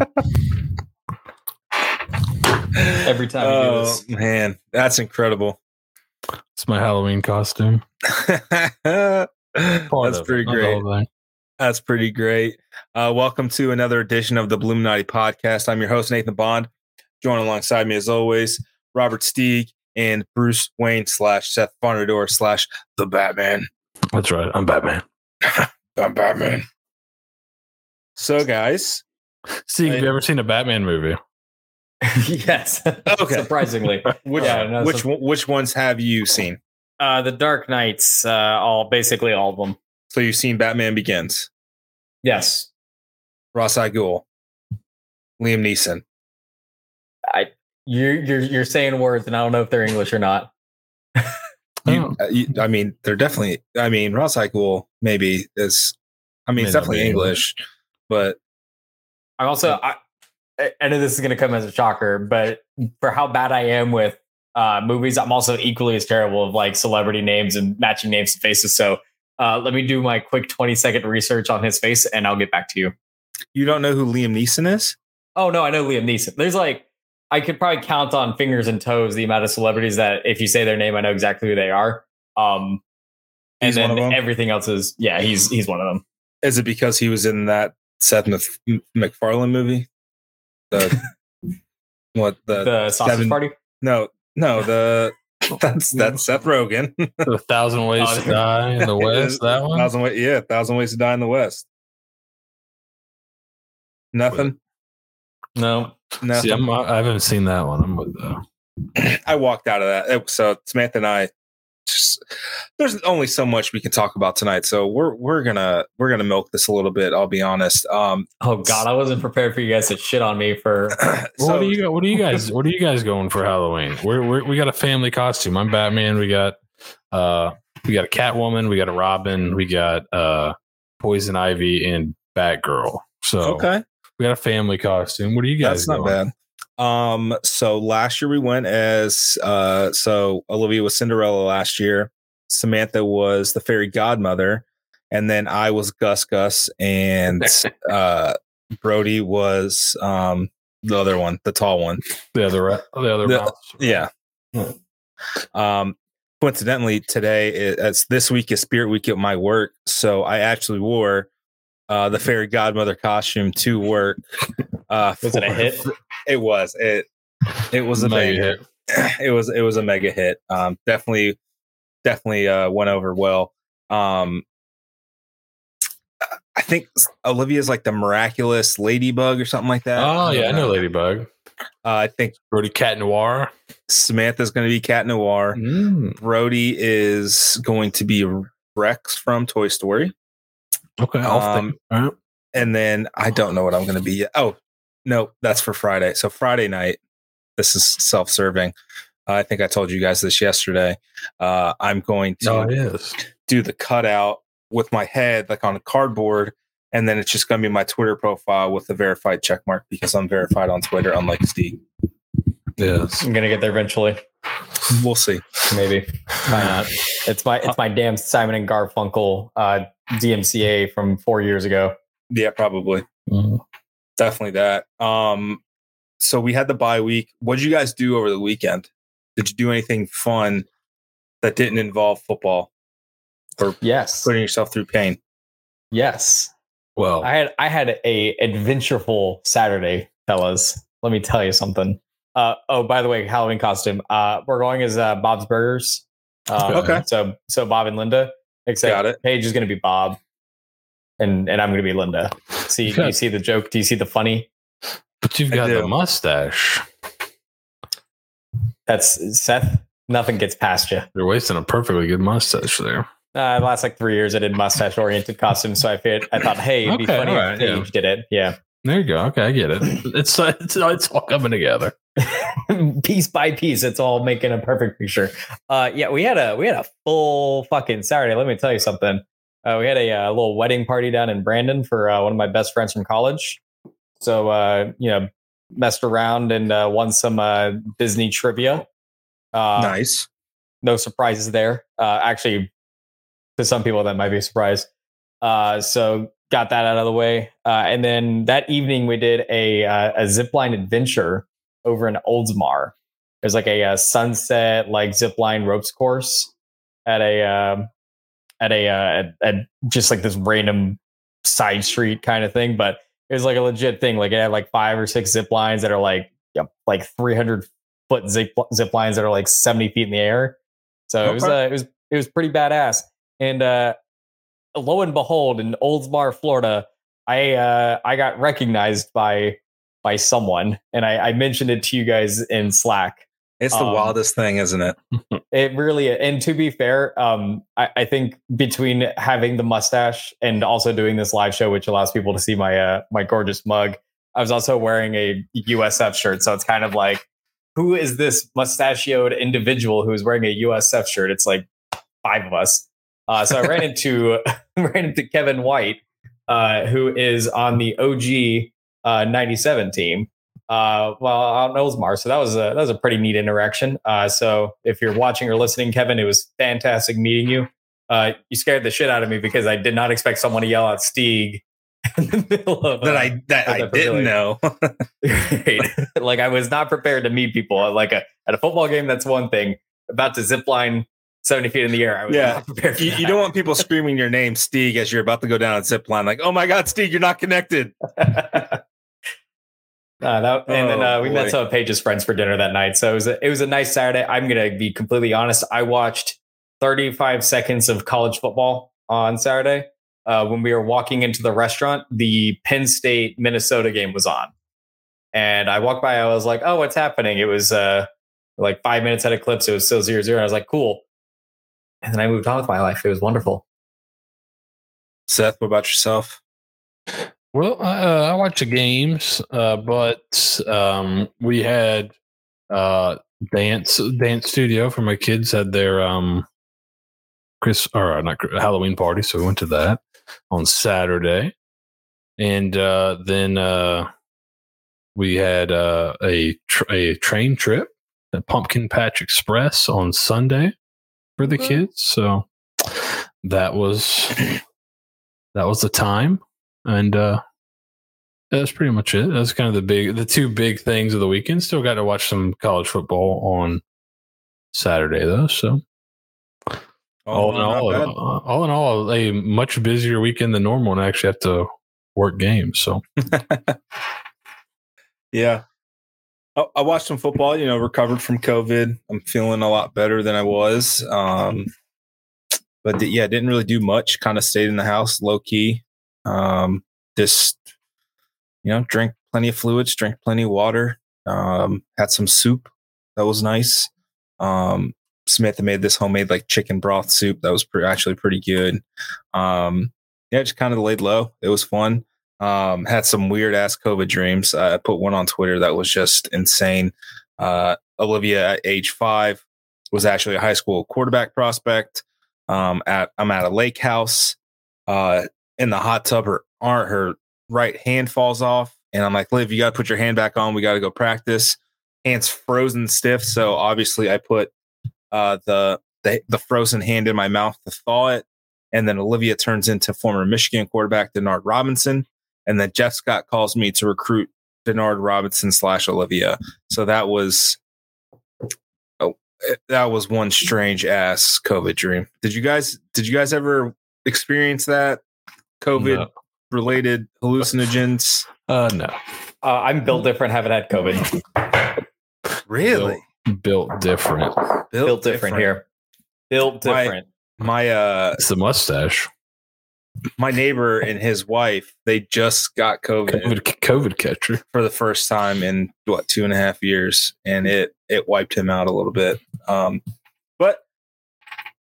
Every time you do Oh this. man, that's incredible. It's my Halloween costume. that's Part of it, pretty great. That's pretty great. Uh, welcome to another edition of the Bulluminati podcast. I'm your host, Nathan Bond. Joined alongside me, as always, Robert Steeg and Bruce Wayne slash Seth Farnador slash the Batman. That's right. I'm Batman. I'm Batman. So, guys, See, have Right. you ever seen a Batman movie? yes. Okay. Surprisingly. which Yeah, no, which so- which ones have you seen? Uh, the Dark Knights, uh, all basically all of them. So you've seen Batman Begins, Yes. Ra's al Ghul, Liam Neeson. I You're you're you're saying words, and I don't know if they're English or not. You, uh, you, I mean, they're definitely. I mean, Ra's al Ghul maybe is. I mean, May it's definitely be English, but I'm also I, I- know this is going to come as a shocker, but for how bad I am with uh, movies, I'm also equally as terrible of like celebrity names and matching names to faces. So uh, let me do my quick 20 second research on his face, and I'll get back to you. you don't know who Liam Neeson is? Oh no, I know Liam Neeson. There's like I could probably count on fingers and toes the amount of celebrities that if you say their name, I know exactly who they are. Um, and He's then everything else is yeah, he's he's one of them. Is it because he was in that Seth Mc- MacFarlane movie? The what the, The sausage seven- party. no no the that's that's Seth Rogen. A thousand ways Oh, to die in the West. That one. Thousand way, yeah, thousand ways to die in the West. Nothing. No, Nothing. See, I'm, I haven't seen that one. I'm with uh, I walked out of that. So Samantha and I just there's only so much we can talk about tonight. So we're we're gonna we're gonna milk this a little bit. I'll be honest. Um, oh god, I wasn't prepared for you guys to shit on me for. So what do you? What do you guys? What are you guys going for Halloween? We're, we're we got a family costume. I'm Batman. We got uh we got a Catwoman. We got a Robin. We got uh Poison Ivy and Batgirl. So okay, we got a family costume. What are you guys? that's not going? bad. Um, so last year we went as uh, so Olivia was Cinderella last year. Samantha was the fairy godmother, and then I was Gus Gus, and uh, Brody was um the other one, the tall one. The other, the other. The-. Yeah. Um, coincidentally, today it's this week is Spirit Week at my work, so I actually wore uh, the fairy godmother costume to work. Uh, Was it a hit? It was. It it was a Mega hit. It was it was a mega hit. Um, definitely, definitely uh, went over well. Um, I think Olivia's like the miraculous ladybug or something like that. Oh yeah, I know Uh, Ladybug. I think Brody Cat Noir. Samantha's going to be Cat Noir. Mm, Brody is going to be Rex from Toy Story. okay, Um, right. And then I don't know what I'm going to be yet. Oh, no, that's for Friday. So Friday night, this is self serving. I think I told you guys this yesterday. Uh, I'm going to Oh, it is. do the cutout with my head, like on a cardboard. And then it's just going to be my Twitter profile with the verified check mark because I'm verified on Twitter, unlike Steeg. Yes. I'm gonna get there eventually. We'll see. Maybe. Why not? It's my it's my damn Simon and Garfunkel uh, DMCA from four years ago. Yeah, probably. Mhm. Definitely that. Um, so we had the bye week. What did you guys do over the weekend? Did you do anything fun that didn't involve football or Yes. putting yourself through pain? Yes. Well, I had I had a adventureful Saturday, fellas. Let me tell you something. Uh, oh, by the way, Halloween costume. Uh, we're going as uh, Bob's Burgers. Um, Okay. So so Bob and Linda. Except Got it. Paige is going to be Bob, and and I'm going to be Linda. See, do you see the joke? Do you see the funny? but you've got the mustache. That's Seth. Nothing gets past you. You're wasting a perfectly good mustache there. Uh, the last like three years, I did mustache oriented costumes, so I fit. I thought, hey, it'd be Okay, funny alright, if yeah. Did it. Yeah, There you go. Okay, I get it. It's it's, it's all coming together. piece by piece, it's all making a perfect picture. Uh, yeah, we had a we had a full fucking Saturday. Let me tell you something. Uh, we had a, uh little wedding party down in Brandon for uh, one of my best friends from college. So uh, you know, messed around and uh, won some uh, Disney trivia. Uh, nice. no surprises there. Uh, actually, to some people that might be a surprise. Uh, so got that out of the way. Uh, and then that evening we did a uh, a zip line adventure over in Oldsmar. There's like a, a sunset like zip line ropes course at a um, at a uh, at, at just like this random side street kind of thing, but it was like a legit thing. Like it had like five or six zip lines that are like yep, like 300 foot zip zip lines that are like 70 feet in the air. So it was uh, it was it was pretty badass. And uh, lo and behold, in Oldsmar, Florida, I uh, I got recognized by by someone, and I, I mentioned it to you guys in Slack. It's the Um, wildest thing, isn't it? It really, and to be fair, um, I, I think between having the mustache and also doing this live show, which allows people to see my uh, my gorgeous mug, I was also wearing a USF shirt, so it's kind of like, who is this mustachioed individual who is wearing a USF shirt? It's like five of us. Uh, so I ran into ran into Kevin White, uh, who is on the OG uh, '97 team. Uh, well, out in Oldsmar. So that was a that was a pretty neat interaction. Uh, so if you're watching or listening, Kevin, it was fantastic meeting you. Uh, you scared the shit out of me because I did not expect someone to yell out Steeg in the middle of that uh, I that I didn't know. Right. like I was not prepared to meet people. Like a, at a football game, that's one thing. About to zip line seventy feet in the air, I was Yeah. not prepared. For you, you don't want people screaming your name, Steeg, as you're about to go down a zip line. Like, oh my God, Steeg, you're not connected. Uh, that, and then Oh, uh, we met some of Paige's friends for dinner that night. So it was a, it was a nice Saturday. I'm gonna be completely honest. I watched 35 seconds of college football on Saturday. Uh, when we were walking into the restaurant, the Penn State Minnesota game was on, and I walked by. I was like, "Oh, what's happening?" It was uh, like five minutes at a clip, so it was still zero zero. I was like, "Cool," and then I moved on with my life. It was wonderful. Seth, what about yourself? Well, I, uh, I watch the games, uh, but um, we had uh, dance dance studio for my kids had their um, Chris or uh, not Halloween party, so we went to that on Saturday, and uh, then uh, we had uh, a tr- a train trip, the Pumpkin Patch Express on Sunday for the Okay. kids. So that was that was the time and uh that's pretty much it that's kind of the big the two big things of the weekend still got to watch some college football on saturday though so all in all uh, all in all a much busier weekend than normal and I actually have to work games so Yeah. I, I watched some football, you know, recovered from COVID. I'm feeling a lot better than I was. Um, but yeah, didn't really do much. Kind of stayed in the house low key. Um, just, you know, drink plenty of fluids, drink plenty of water, um, had some soup. That was nice. Um, Samantha made this homemade like chicken broth soup. That was pre- actually pretty good. Um, yeah, just kind of laid low. It was fun um, had some weird ass COVID dreams. I put one on Twitter that was just insane. Uh, Olivia at age five was actually a high school quarterback prospect. Um, at I'm at a lake house, uh, in the hot tub. Her arm, her right hand falls off, and I'm like, Liv, you got to put your hand back on. We got to go practice. Hands frozen stiff, so obviously I put uh, the, the the frozen hand in my mouth to thaw it. And then Olivia turns into former Michigan quarterback Denard Robinson and then Jeff Scott calls me to recruit Denard Robinson slash Olivia. So that was oh, eh, that was one strange ass COVID dream. Did you guys did you guys ever experience that COVID No. related hallucinogens? uh no Uh, I'm built different. Haven't had COVID. Really? built different Built, different, here. Built My- different. My uh it's the mustache my neighbor and his wife they just got COVID, covid, COVID catcher for the first time in what two and a half years, and it it wiped him out a little bit. Um, but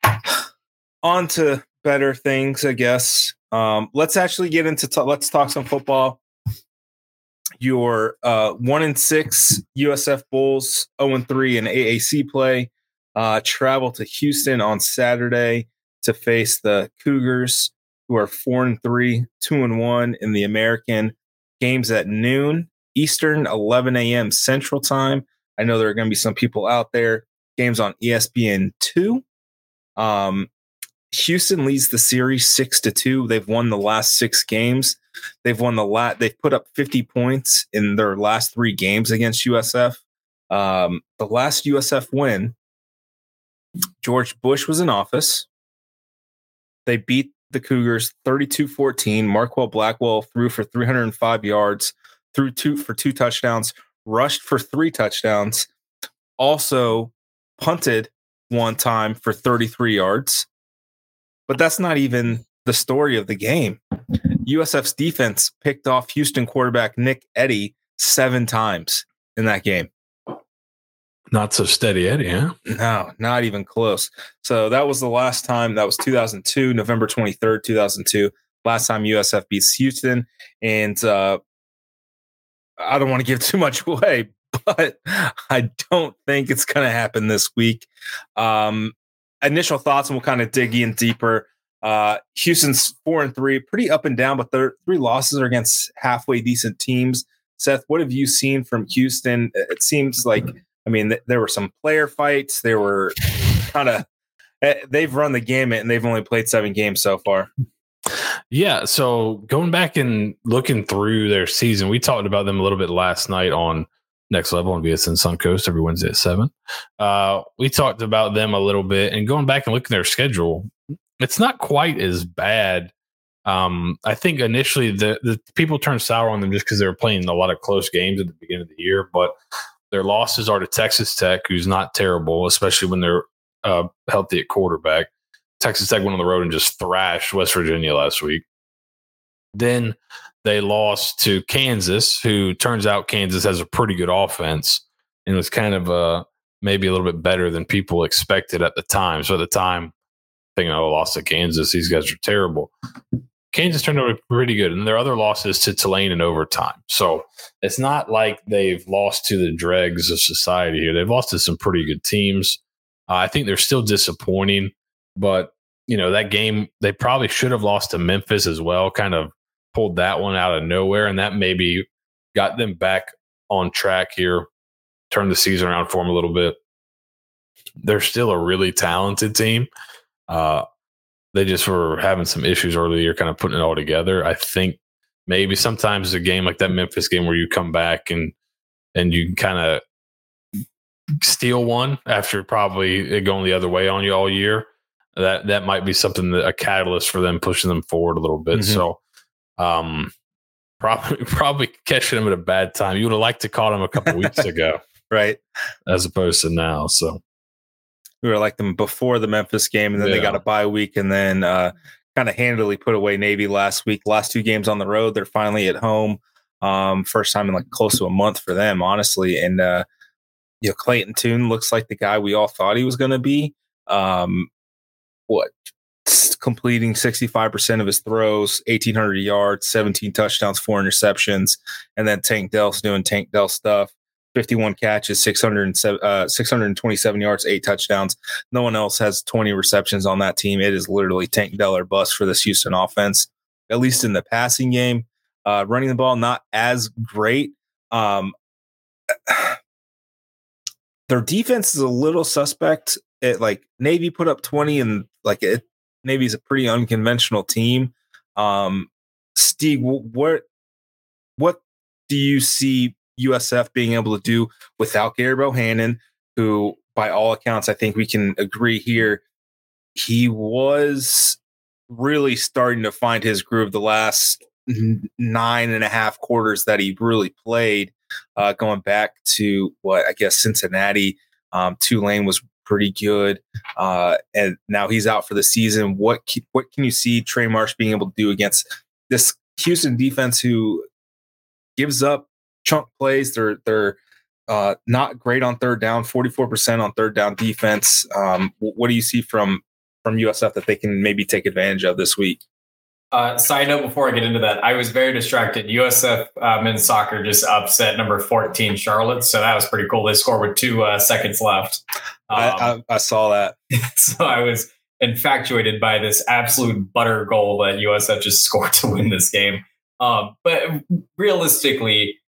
on to better things, I guess. Um, let's actually get into t- let's talk some football. Your uh, one and six USF Bulls, zero and three in AAC play, uh, travel to Houston on Saturday to face the Cougars, who are four and three, two and one in the American. Games at noon Eastern, 11 a.m. Central Time. I know there are going to be some people out there. Games on ESPN two. Um, Houston leads the series six to two. They've won the last six games. They've won the lat. They've put up 50 points in their last three games against USF. Um, the last USF win, George Bush was in office. They beat the Cougars 32 14. Marquel Blackwell threw for 305 yards, threw two for two touchdowns, rushed for three touchdowns, also punted one time for 33 yards. But that's not even the story of the game. USF's defense picked off Houston quarterback Nick Eddy seven times in that game. Not so steady Eddie, huh? No, not even close. So that was the last time. That was 2002, November 23rd, 2002. Last time USF beats Houston. And uh, I don't want to give too much away, but I don't think it's going to happen this week. Um, initial thoughts, and we'll kind of dig in deeper. Uh, Houston's four and three, pretty up and down, but their three losses are against halfway decent teams. Seth, what have you seen from Houston? It seems like, I mean, th- there were some player fights. There were kind of, eh, they've run the gamut and they've only played seven games so far. Yeah. So going back and looking through their season, we talked about them a little bit last night on Next Level on VSN Suncoast every Wednesday at seven. Uh, we talked about them a little bit and going back and looking at their schedule, it's not quite as bad. Um, I think initially the, the people turned sour on them just because they were playing a lot of close games at the beginning of the year, but their losses are to Texas Tech, who's not terrible, especially when they're uh, healthy at quarterback. Texas Tech went on the road and just thrashed West Virginia last week. Then they lost to Kansas, who turns out Kansas has a pretty good offense and was kind of uh, maybe a little bit better than people expected at the time. So at the time, thinking, oh, lost to Kansas, these guys are terrible. Kansas turned out pretty good, and their other losses to Tulane in overtime. So it's not like they've lost to the dregs of society here. They've lost to some pretty good teams. Uh, I think they're still disappointing, but you know that game they probably should have lost to Memphis as well. Kind of pulled that one out of nowhere, and that maybe got them back on track here, turned the season around for them a little bit. They're still a really talented team. Uh, they just were having some issues earlier, kind of putting it all together. I think maybe sometimes a game like that Memphis game where you come back and and you kind of steal one after probably going the other way on you all year. That that might be something that a catalyst for them pushing them forward a little bit. Mm-hmm. So um probably probably catching him at a bad time. You would have liked to caught him a couple weeks ago. Right. As opposed to now. So we were like them before the Memphis game, and then yeah. they got a bye week, and then uh, kind of handily put away Navy last week. Last two games on the road, they're finally at home. Um, first time in like close to a month for them, honestly. And uh, you know, Clayton Tune looks like the guy we all thought he was going to be. Um, what completing 65% of his throws, 1,800 yards, 17 touchdowns, four interceptions. And then Tank Dell's doing Tank Dell stuff. 51 catches, 607, uh, 627 yards, eight touchdowns. No one else has 20 receptions on that team. It is literally Tank Dell or bust for this Houston offense, at least in the passing game. Uh, running the ball, not as great. Um, their defense is a little suspect. It like Navy put up 20 and like it, Navy's a pretty unconventional team. Um, Steeg, what, what do you see USF being able to do without Gary Bohanon, who, by all accounts, I think we can agree here, he was really starting to find his groove the last nine and a half quarters that he really played. Uh, going back to what I guess Cincinnati, um, Tulane was pretty good, uh, and now he's out for the season. What what can you see Trey Marsh being able to do against this Houston defense who gives up chunk plays. They're they're uh, not great on third down. Forty four percent on third down defense. Um, what do you see from from USF that they can maybe take advantage of this week? Uh, side note before I get into that, I was very distracted. USF uh, men's soccer just upset number 14 Charlotte. So that was pretty cool. They scored with two uh, seconds left. Um, I, I, I, saw that. so I was infatuated by this absolute butter goal that USF just scored to win this game. Um, but realistically,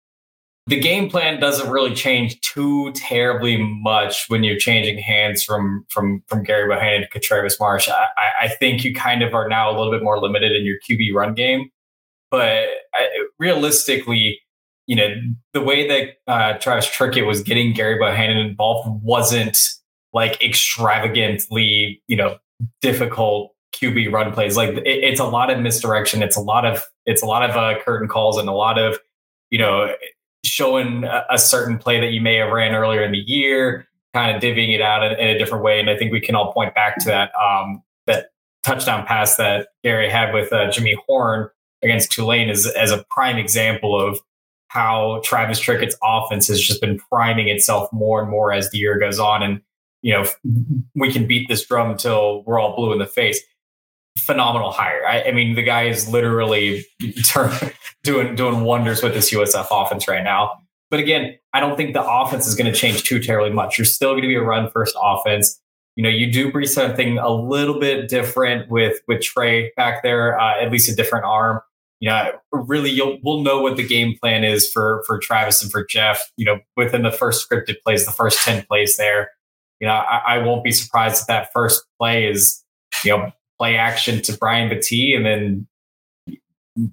the game plan doesn't really change too terribly much when you're changing hands from from from Gary Bohanon to Travis Marsh. I, I, think you kind of are now a little bit more limited in your QB run game. But I, realistically, you know, the way that uh, Travis Trickett was getting Gary Bohanon involved wasn't like extravagantly, you know, difficult QB run plays. Like it, it's a lot of misdirection. It's a lot of it's a lot of uh, curtain calls and a lot of you know showing a, a, certain play that you may have ran earlier in the year, kind of divvying it out in, in a different way. And I think we can all point back to that um, that touchdown pass that Gary had with uh, Jimmy Horn against Tulane as as a prime example of how Travis Trickett's offense has just been priming itself more and more as the year goes on. And you know, we can beat this drum until we're all blue in the face. Phenomenal hire. I, I mean, the guy is literally turn, doing doing wonders with this USF offense right now. But again, I don't think the offense is going to change too terribly much. You're still going to be a run first offense. You know, you do bring something a little bit different with with Trey back there, uh, at least a different arm. You know, really, you'll we'll know what the game plan is for for Travis and for Jeff. You know, within the first scripted plays, the first ten plays there you know, I, I, won't be surprised if that first play is, you know, play action to Brian Battie and then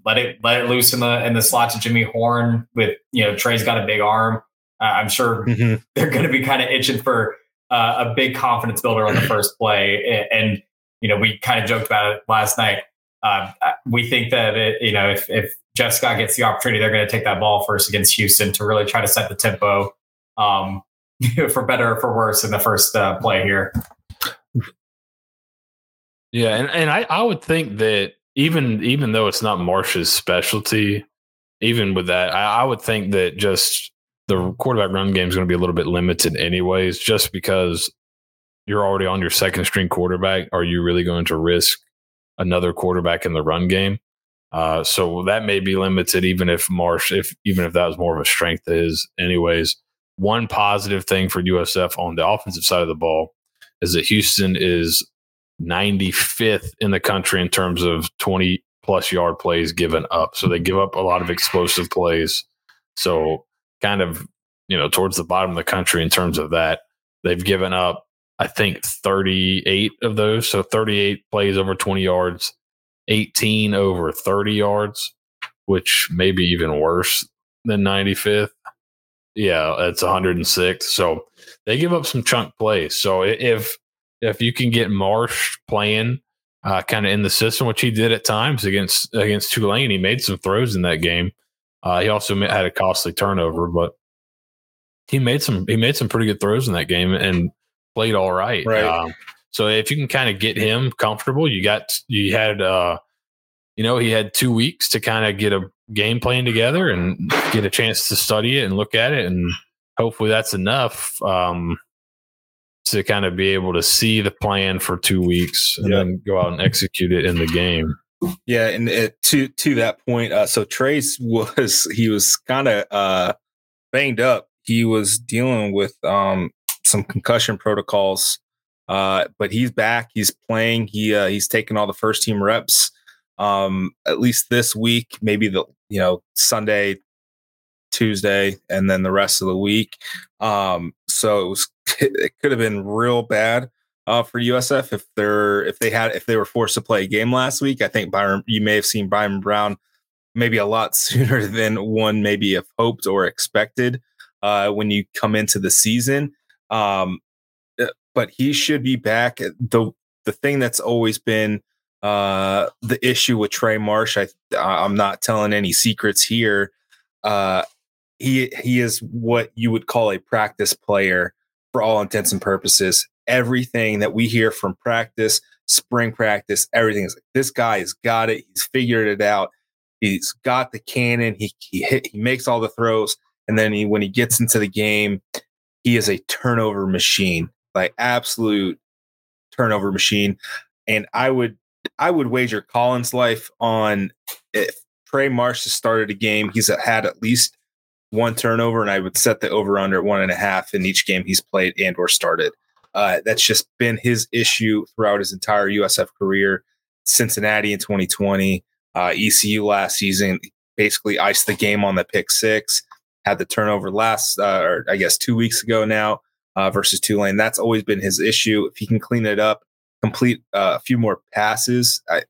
let it let it loose in the in the slot to Jimmy Horn with you know Trey's got a big arm. Uh, I'm sure mm-hmm. they're going to be kind of itching for uh, a big confidence builder on the first play. And, you know, we kind of joked about it last night. Uh, we think that it, you know if if Jeff Scott gets the opportunity, they're going to take that ball first against Houston to really try to set the tempo. Um, for better or for worse in the first uh, play here. Yeah, and, and I, I would think that even even though it's not Marsh's specialty, even with that, I, I would think that just the quarterback run game is going to be a little bit limited anyways, just because you're already on your second string quarterback. Are you really going to risk another quarterback in the run game? Uh, so that may be limited, even if Marsh, if even if that was more of a strength of his, anyways one positive thing for USF on the offensive side of the ball is that Houston is 95th in the country in terms of 20 plus yard plays given up. So they give up a lot of explosive plays. So kind of, you know, towards the bottom of the country in terms of that. They've given up, I think, 38 of those. So 38 plays over 20 yards, 18 over 30 yards, which may be even worse than 95th. Yeah, it's 106. So they give up some chunk plays. So if if you can get Marsh playing uh, kind of in the system, which he did at times against against Tulane, he made some throws in that game. Uh, he also had a costly turnover, but he made some he made some pretty good throws in that game and played all right. Right. Um, so if you can kind of get him comfortable, you got you had uh, you know he had two weeks to kind of get a game plan together and get a chance to study it and look at it and hopefully that's enough um, to kind of be able to see the plan for two weeks and then go out and execute it in the game. Yeah and it, to to that point uh, so trace was he was kind of uh, banged up. He was dealing with um, some concussion protocols uh, but he's back. He's playing. He uh, he's taking all the first team reps um, at least this week, maybe the you know Sunday, Tuesday, and then the rest of the week. Um, so it was it could have been real bad uh, for USF if they're if they had if they were forced to play a game last week. I think Byron, you may have seen Byron Brown maybe a lot sooner than one maybe have hoped or expected uh, when you come into the season. Um, uh, but he should be back. the The thing that's always been uh, the issue with Trey Marsh, I, I'm not telling any secrets here. Uh, he he is what you would call a practice player for all intents and purposes. Everything that we hear from practice, spring practice, everything is like this guy has got it. He's figured it out. He's got the cannon. He he hit, he makes all the throws, and then he, when he gets into the game, he is a turnover machine, like absolute turnover machine. And I would I would wager Colin's life on if Trey Marsh has started a game, he's had at least one turnover, and I would set the over under at one and a half in each game he's played and or started. Uh, that's just been his issue throughout his entire USF career. Cincinnati in 2020, uh, ECU last season, basically iced the game on the pick six. Had the turnover last, uh, or I guess two weeks ago now, uh, versus Tulane. That's always been his issue. If he can clean it up, complete uh, a few more passes, I,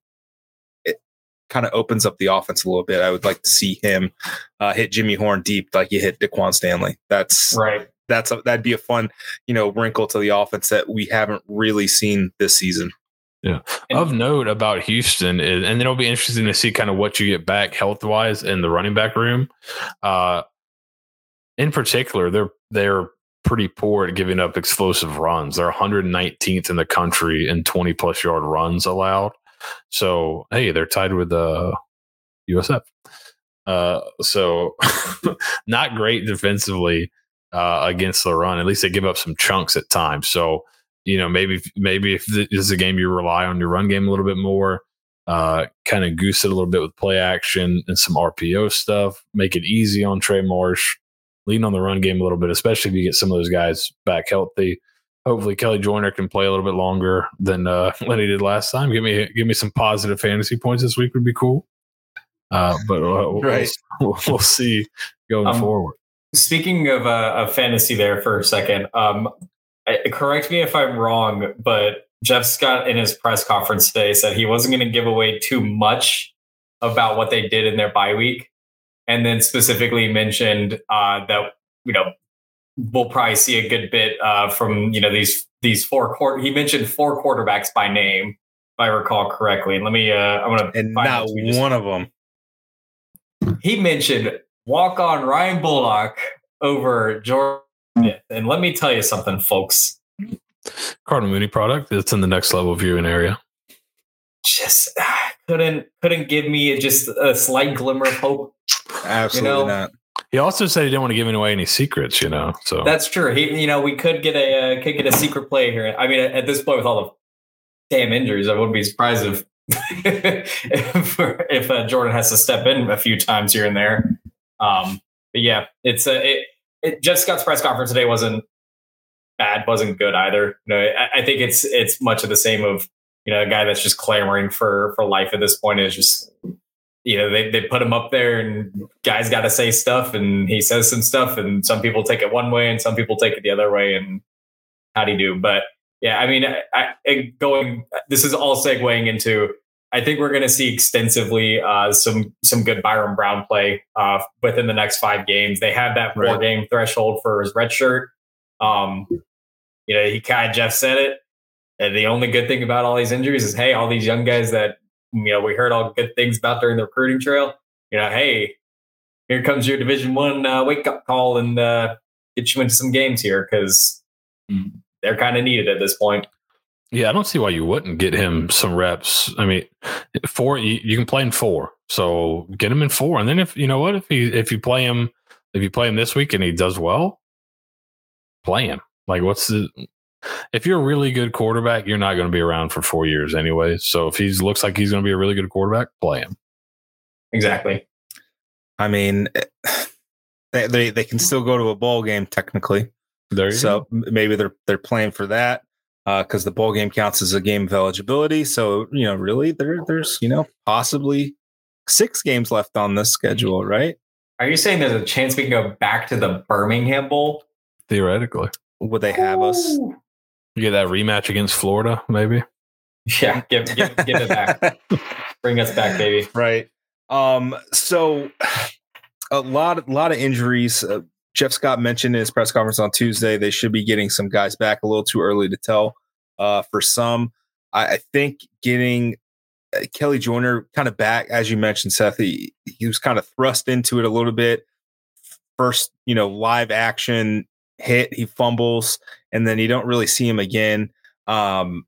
kind of opens up the offense a little bit. I would like to see him uh, hit Jimmy Horn deep like he hit Daquan Stanley. That's right. That's a, that'd be a fun, you know, wrinkle to the offense that we haven't really seen this season. Yeah. And, of note about Houston, is, and then it'll be interesting to see kind of what you get back health wise in the running back room. Uh, in particular, they're they're pretty poor at giving up explosive runs. They're 119th in the country in 20 plus yard runs allowed. So hey, they're tied with the uh, USF. Uh, so not great defensively uh, against the run. At least they give up some chunks at times. So you know maybe maybe if this is a game you rely on your run game a little bit more. Uh, kind of goose it a little bit with play action and some RPO stuff. Make it easy on Trey Marsh lean on the run game a little bit, especially if you get some of those guys back healthy. Hopefully, Kelley Joiner can play a little bit longer than uh, than he did last time. Give me give me some positive fantasy points this week would be cool. Uh, but uh, right. we'll, we'll, see going um, forward. Speaking of, uh, of fantasy, there for a second, um, I, correct me if I'm wrong, but Jeff Scott in his press conference today said he wasn't going to give away too much about what they did in their bye week and then specifically mentioned uh, that you know we'll probably see a good bit uh, from you know these these four quarter. He mentioned four quarterbacks by name, if I recall correctly. And let me. Uh, I'm gonna and not one of them. He mentioned walk on Ryan Bullock over Jordan. And let me tell you something, folks. Cardinal Mooney product. It's in the next level viewing area. Just couldn't couldn't give me just a slight glimmer of hope Absolutely you know? not. He also said he didn't want to give away any secrets, you know. So that's true. He, you know, we could get a uh, could get a secret play here. I mean, at this point, with all the damn injuries, I wouldn't be surprised if if, if uh, Jordan has to step in a few times here and there. Um, but yeah, it's a uh, it, it, Jeff Scott's press conference today wasn't bad, wasn't good either. You know, I, I think it's it's much of the same of you know a guy that's just clamoring for for life at this point is just you know, they, they put him up there and guys got to say stuff and he says some stuff and some people take it one way and some people take it the other way. And how do you do? But yeah, I mean, I, I, going, this is all segueing into, I think we're going to see extensively uh, some, some good Byron Brown play uh, within the next five games. They have that four right. game threshold for his red shirt. Um, you know, he kind of just said it. And the only good thing about all these injuries is, hey, all these young guys that you know we heard all good things about during the recruiting trail. You know, hey, here comes your Division One uh, wake up call and uh, get you into some games here because they're kind of needed at this point. Yeah, I don't see why you wouldn't get him some reps. I mean, four you, you, can play in four, so get him in four, and then if you know what, if he if you play him if you play him this week and he does well, play him. Like, what's the if you're a really good quarterback, you're not going to be around for four years anyway. So if he looks like he's going to be a really good quarterback, play him. Exactly. I mean, they they, they can still go to a ball game technically. There so go. maybe they're they're playing for that because uh, the bowl game counts as a game of eligibility. So you know, really, there there's you know possibly six games left on this schedule, right? Are you saying there's a chance we can go back to the Birmingham Bowl? Theoretically, would they have Ooh. us? You get that rematch against Florida, maybe. Yeah, give give, give it back. Bring us back, baby. Right. Um. So, a lot, a lot of injuries. Uh, Jeff Scott mentioned in his press conference on Tuesday they should be getting some guys back. A little too early to tell. Uh, for some, I, I think getting uh, Kelley Joiner kind of back, as you mentioned, Seth. He he was kind of thrust into it a little bit. First, you know, live action hit, he fumbles, and then you don't really see him again. Um,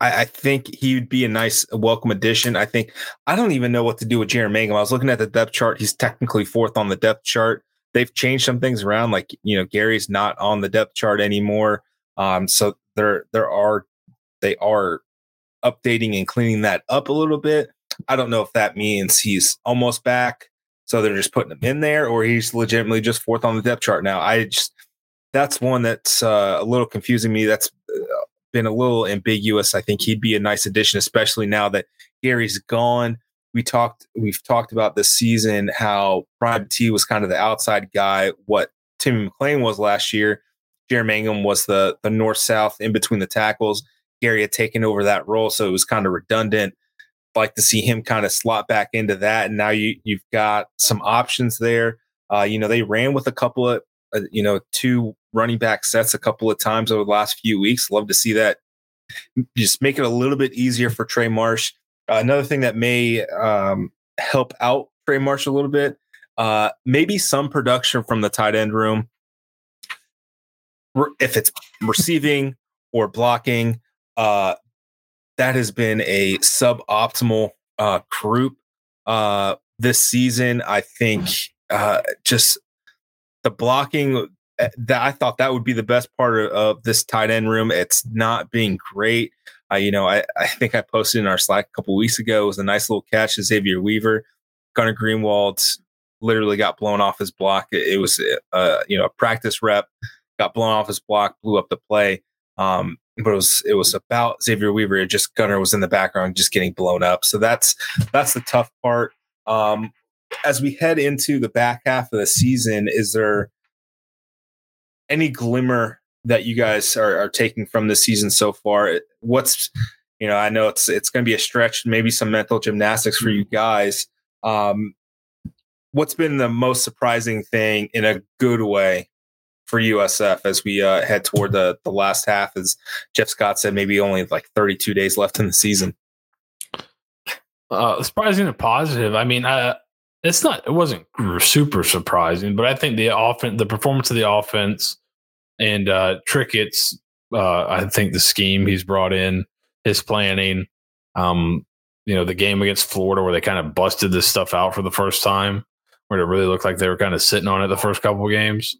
I, I, think he would be a nice, welcome addition. I think I don't even know what to do with Jaren Mangham. I was looking at the depth chart; he's technically fourth on the depth chart. They've changed some things around, like you know, Gary's not on the depth chart anymore. Um, so there, there are they are updating and cleaning that up a little bit. I don't know if that means he's almost back. So they're just putting him in there, or he's legitimately just fourth on the depth chart now. I just that's one that's uh, a little confusing me. That's been a little ambiguous. I think he'd be a nice addition, especially now that Gary's gone. We talked, we've talked about this season how Brian T was kind of the outside guy. What Timmy McClain was last year, Jaren Mangham was the the north south in between the tackles. Gary had taken over that role, so it was kind of redundant. Like to see him kind of slot back into that, and now you you've got some options there. Uh, you know, they ran with a couple of uh, you know two running back sets a couple of times over the last few weeks. Love to see that. Just make it a little bit easier for Trey Marsh. Uh, another thing that may um, help out Trey Marsh a little bit, uh, maybe some production from the tight end room. If it's receiving or blocking, uh, that has been a suboptimal uh, group uh, this season. I think uh, just the blocking eh, that I thought that would be the best part of, of this tight end room. It's not being great. Uh, you know, I, I think I posted in our Slack a couple weeks ago. It was a nice little catch to Xavier Weaver. Gunnar Greenwald literally got blown off his block. It, it was, uh, you know, a practice rep, got blown off his block, blew up the play. Um, but it was it was about Xavier Weaver. It just Gunner was in the background, just getting blown up. So that's that's the tough part. Um, as we head into the back half of the season, is there any glimmer that you guys are, are taking from the season so far? What's you know, I know it's it's going to be a stretch, maybe some mental gymnastics for you guys. Um, what's been the most surprising thing in a good way for USF as we uh, head toward the the last half? As Jeff Scott said, maybe only like 32 days left in the season. Uh, surprising and positive. I mean, it's not. It wasn't super surprising, but I think the offense, the performance of the offense, and uh, Trickett's. Uh, I think the scheme he's brought in, his planning. Um, you know, the game against Florida where they kind of busted this stuff out for the first time, where it really looked like they were kind of sitting on it the first couple of games.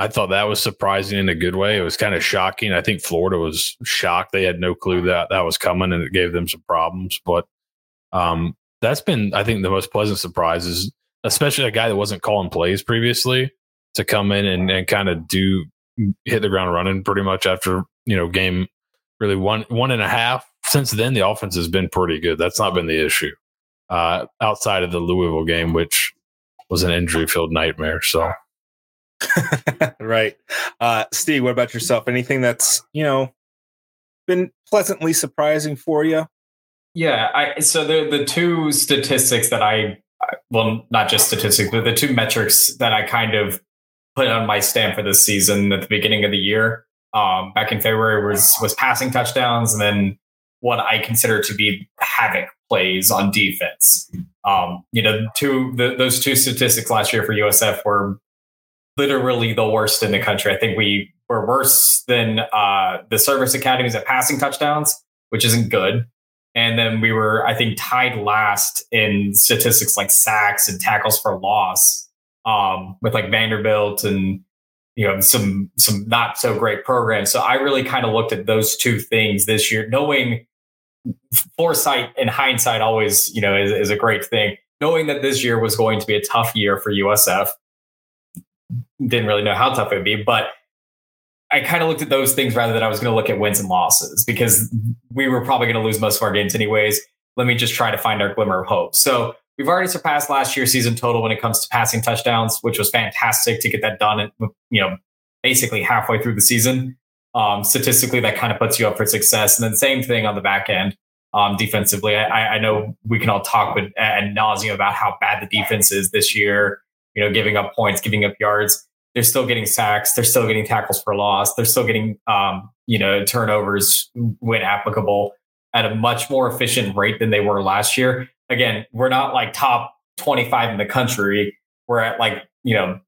I thought that was surprising in a good way. It was kind of shocking. I think Florida was shocked; they had no clue that that was coming, and it gave them some problems. But um, that's been, I think, the most pleasant surprise is especially a guy that wasn't calling plays previously to come in and, and kind of do hit the ground running pretty much after you know game really one one and a half. Since then, the offense has been pretty good. That's not been the issue uh, outside of the Louisville game, which was an injury filled nightmare. So. right. Uh, Steeg, what about yourself? Anything that's, you know, been pleasantly surprising for you? Yeah, I so the the two statistics that I well, not just statistics, but the two metrics that I kind of put on my stamp for this season at the beginning of the year, um, back in February was was passing touchdowns, and then what I consider to be havoc plays on defense. Um, you know, two the, those two statistics last year for USF were literally the worst in the country. I think we were worse than uh, the service academies at passing touchdowns, which isn't good. And then we were, I think, tied last in statistics like sacks and tackles for loss, um, with like Vanderbilt and you know some some not so great programs. So I really kind of looked at those two things this year, knowing foresight and hindsight always, you know, is, is a great thing. Knowing that this year was going to be a tough year for USF, didn't really know how tough it would be, but I kind of looked at those things rather than I was going to look at wins and losses because we were probably going to lose most of our games anyways. Let me just try to find our glimmer of hope. So we've already surpassed last year's season total when it comes to passing touchdowns, which was fantastic to get that done. And you know, basically halfway through the season. Um, statistically, that kind of puts you up for success. And then same thing on the back end. Um, defensively, I, I know we can all talk with ad nauseum about how bad the defense is this year. You know, giving up points, giving up yards they're still getting sacks, they're still getting tackles for loss, they're still getting um, you know turnovers when applicable at a much more efficient rate than they were last year. Again, we're not like top 25 in the country. We're at like, you know,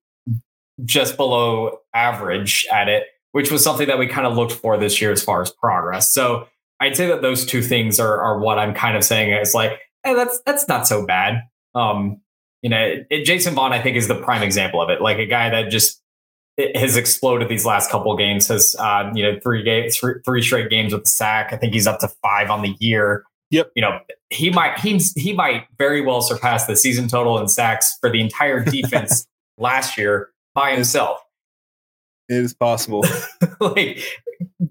just below average at it, which was something that we kind of looked for this year as far as progress. So I'd say that those two things are are what I'm kind of saying is like, hey, that's that's not so bad. Um, you know, it, Jason Vaughn, I think, is the prime example of it. Like a guy that just has exploded these last couple games. Has uh, you know three games, three, three straight games with the sack. I think he's up to five on the year. Yep. You know, he might he's he might very well surpass the season total in sacks for the entire defense last year by himself. It is possible. like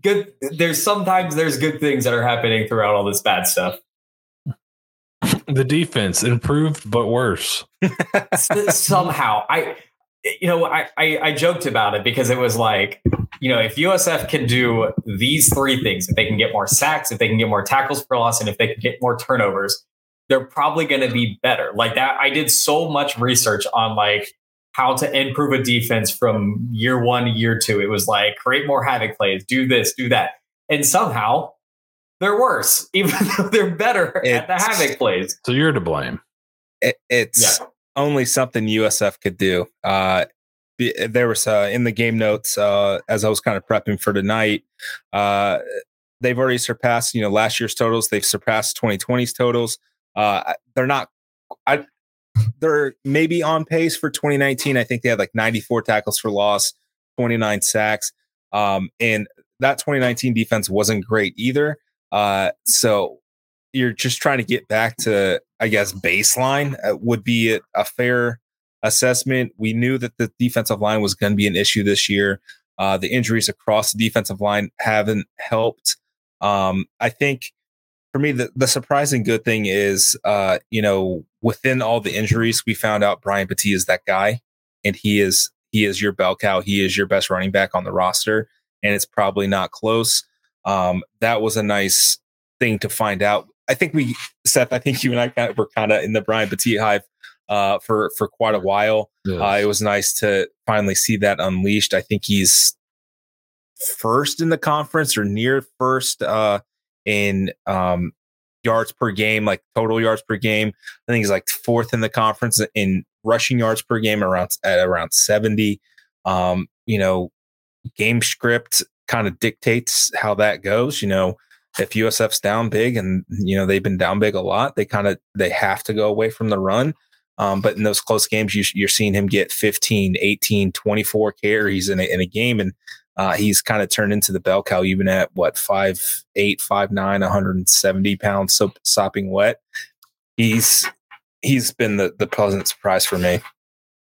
good there's sometimes there's good things that are happening throughout all this bad stuff. The defense improved but worse. Somehow. I you know, I, I, I joked about it because it was like you know, if USF can do these three things, if they can get more sacks, if they can get more tackles for loss, and if they can get more turnovers, they're probably going to be better. Like that, I did so much research on like how to improve a defense from year one year two. It was like create more havoc plays, do this, do that. And somehow they're worse, even though they're better at the It's- havoc plays. So you're to blame. It, it's only something USF could do. Uh, there was uh, in the game notes uh, as I was kind of prepping for tonight. Uh, they've already surpassed, you know, last year's totals. They've surpassed 2020's totals. Uh, they're not. I. They're maybe on pace for 2019. I think they had like 94 tackles for loss, 29 sacks, um, and that 2019 defense wasn't great either. Uh, so you're just trying to get back to, I guess, baseline uh, would be a, fair assessment. We knew that the defensive line was going to be an issue this year. Uh, the injuries across the defensive line haven't helped. Um, I think for me, the, the surprising good thing is, uh, you know, within all the injuries, we found out Brian Petit is that guy, and he is he is your bell cow. He is your best running back on the roster, and it's probably not close. Um, that was a nice thing to find out. I think we, Seth. I think you and I kind of were kind of in the Brian Petit hive uh, for for quite a while. Uh, it was nice to finally see that unleashed. I think he's first in the conference or near first uh, in um, yards per game, like total yards per game. I think he's like fourth in the conference in rushing yards per game, around at around seventy. Um, you know, game script kind of dictates how that goes. You know, if USF's down big and you know they've been down big a lot, they kind of they have to go away from the run. Um, but in those close games, you, you're seeing him get 15, 18, 24 carries in a, in a game. And uh, he's kind of turned into the bell cow, even at what, five, eight, five, nine, 170 pounds, so sopping wet. He's, he's been the, the pleasant surprise for me.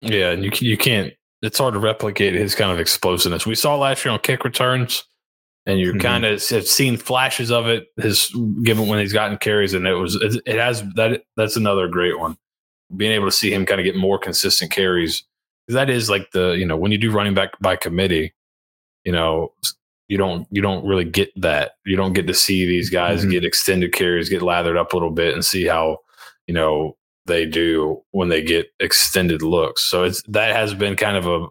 Yeah, and you you can't. It's hard to replicate his kind of explosiveness. We saw last year on kick returns, and you Mhm. kind of have seen flashes of it. His given when he's gotten carries, and it was it, it has that. That's another great one. Being able to see him kind of get more consistent carries. That is like the you know when you do running back by committee, you know you don't you don't really get that. You don't get to see these guys Mhm. get extended carries, get lathered up a little bit, and see how you know they do when they get extended looks. So it's that has been kind of a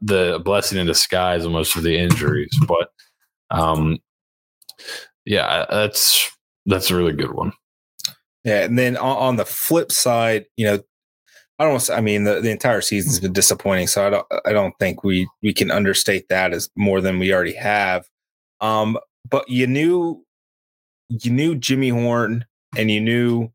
the blessing in disguise of most of the injuries. But um yeah, that's that's a really good one. Yeah, and then on, on the flip side, you know, I don't. say- I mean, the, the entire season's been disappointing, so I don't. I don't think we we can understate that as more than we already have. Um, but you knew, you knew Jimmy Horn, and you knew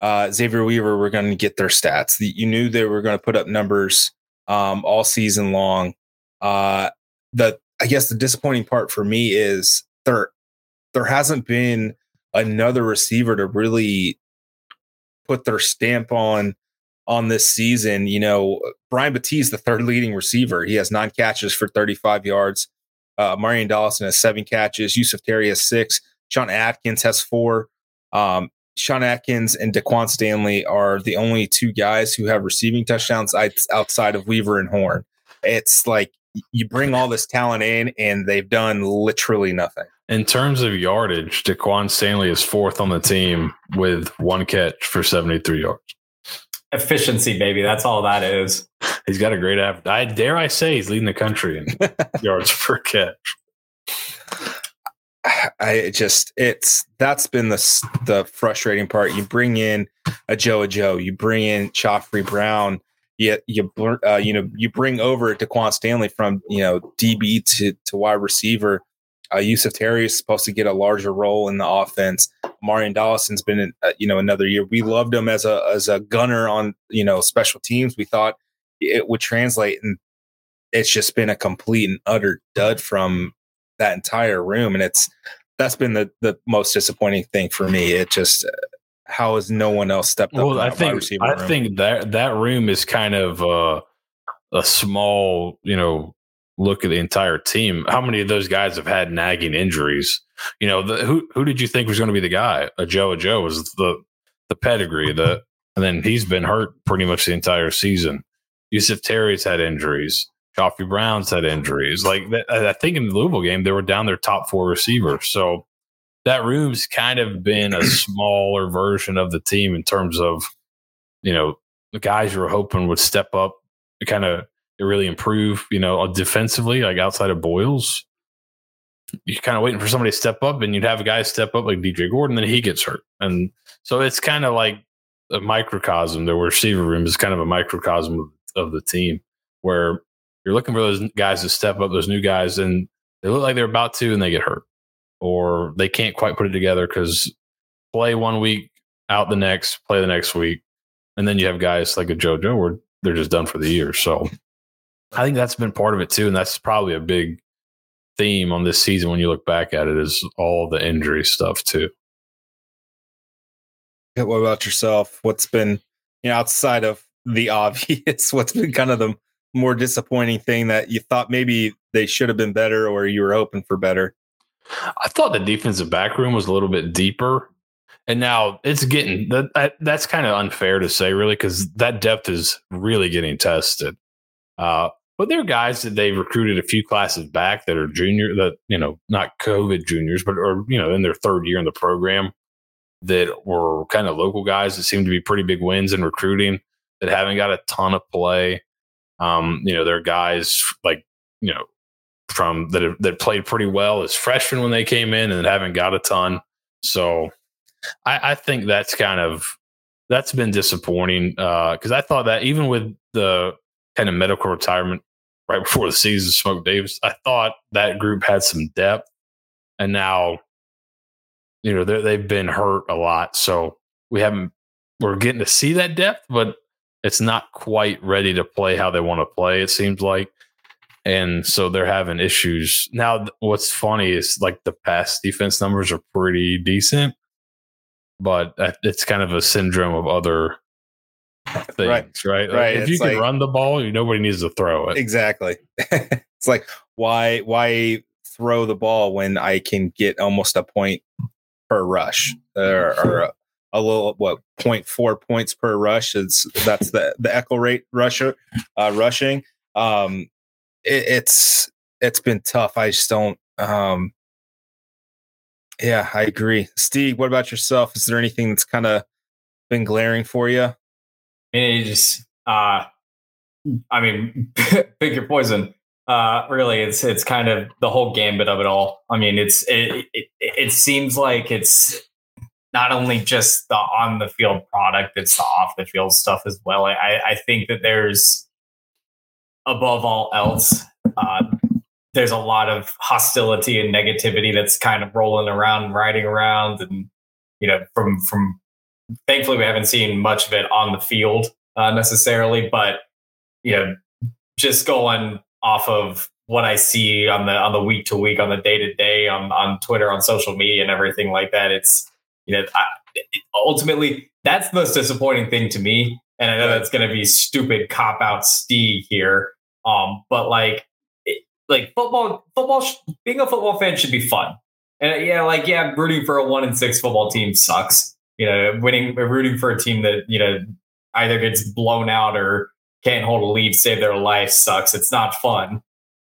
uh, Xavier Weaver were going to get their stats. The- You knew they were going to put up numbers um, all season long. Uh, the I guess the disappointing part for me is there there hasn't been another receiver to really put their stamp on on this season. You know, Brian Batiste, the third leading receiver, he has nine catches for 35 yards. Uh, Marion Dawson has seven catches. Yusuf Terry has six. Sean Atkins has four. Um, Sean Atkins and Daquan Stanley are the only two guys who have receiving touchdowns outside of Weaver and Horn. It's like you bring all this talent in, and they've done literally nothing. In terms of yardage, Daquan Stanley is fourth on the team with one catch for 73 yards. Efficiency, baby. That's all that is. He's got a great average. I dare I say he's leading the country in yards per catch. I just it's that's been the the frustrating part. You bring in a Joe a Joe, you bring in Khafre Brown, you you uh, you know you bring over Daquan Stanley from you know DB to to wide receiver. Uh, Yusuf Terry is supposed to get a larger role in the offense. Marion Dawson's been in, uh, you know another year. We loved him as a as a gunner on you know special teams. We thought it would translate, and it's just been a complete and utter dud from that entire room and it's that's been the the most disappointing thing for me it just how has no one else stepped up Well, I think I room? think that that room is kind of uh, a small, you know, look at the entire team. How many of those guys have had nagging injuries? You know, the, who who did you think was going to be the guy? A Joe, a Joe was the the pedigree, the and then he's been hurt pretty much the entire season. Yusuf Terry's had injuries. Khafre Brown's had injuries. Like I think in the Louisville game, they were down their top four receivers. So that room's kind of been a smaller version of the team in terms of, you know, the guys you were hoping would step up, kind of really improve, you know, defensively, like outside of Boyles. You're kind of waiting for somebody to step up, and you'd have a guy step up like DJ Gordon, then he gets hurt. And so it's kind of like a microcosm. The receiver room is kind of a microcosm of, of the team where you're looking for those guys to step up, those new guys, and they look like they're about to, and they get hurt, or they can't quite put it together because play one week, out the next, play the next week, and then you have guys like a JoJo where they're just done for the year. So I think that's been part of it too, and that's probably a big theme on this season when you look back at it is all the injury stuff too. What about yourself? What's been, you know, outside of the obvious, what's been kind of the more disappointing thing that you thought maybe they should have been better or you were hoping for better? I thought the defensive back room was a little bit deeper. And now it's getting that, that that's kind of unfair to say, really, because that depth is really getting tested. Uh, but there are guys that they've recruited a few classes back that are junior, that you know, not COVID juniors, but are you know in their third year in the program that were kind of local guys that seem to be pretty big wins in recruiting that haven't got a ton of play. Um, you know, there are guys like, you know, from that have, that played pretty well as freshmen when they came in and haven't got a ton. So I, I think that's kind of that's been disappointing because uh, I thought that even with the kind of medical retirement right before the season, Smoke Davis, I thought that group had some depth, and now you know they've been hurt a lot, so we haven't we're getting to see that depth, but it's not quite ready to play how they want to play. It seems like, and so they're having issues now. What's funny is like the pass defense numbers are pretty decent, but it's kind of a syndrome of other things, right? Right. right. if you can like, run the ball, nobody needs to throw it. Exactly. it's like why why throw the ball when I can get almost a point per rush or, or a, little what 0.4 points per rush is that's the the echo rate rusher uh, rushing. Um it, it's it's been tough. I just don't um yeah i agree. Steve what about yourself? Is there anything that's kind of been glaring for you and just uh i mean pick your poison. Uh, really, it's it's kind of the whole gambit of it all. I mean, it's it, it, it seems like it's not only just the on the field product, it's the off the field stuff as well. I, I think that there's above all else, uh, there's a lot of hostility and negativity that's kind of rolling around, riding around, and you know, from from thankfully we haven't seen much of it on the field uh, necessarily, but you know, just going off of what I see on the on the week to week, on the day to day, on on Twitter, on social media, and everything like that. It's you know, I, ultimately that's the most disappointing thing to me. And I know that's going to be stupid cop out Steve here, um, but like, it, like football, football, being a football fan should be fun. And yeah, like yeah, rooting for a one and six football team sucks. You know, winning, rooting for a team that you know either gets blown out or can't hold a lead, save their life sucks. It's not fun.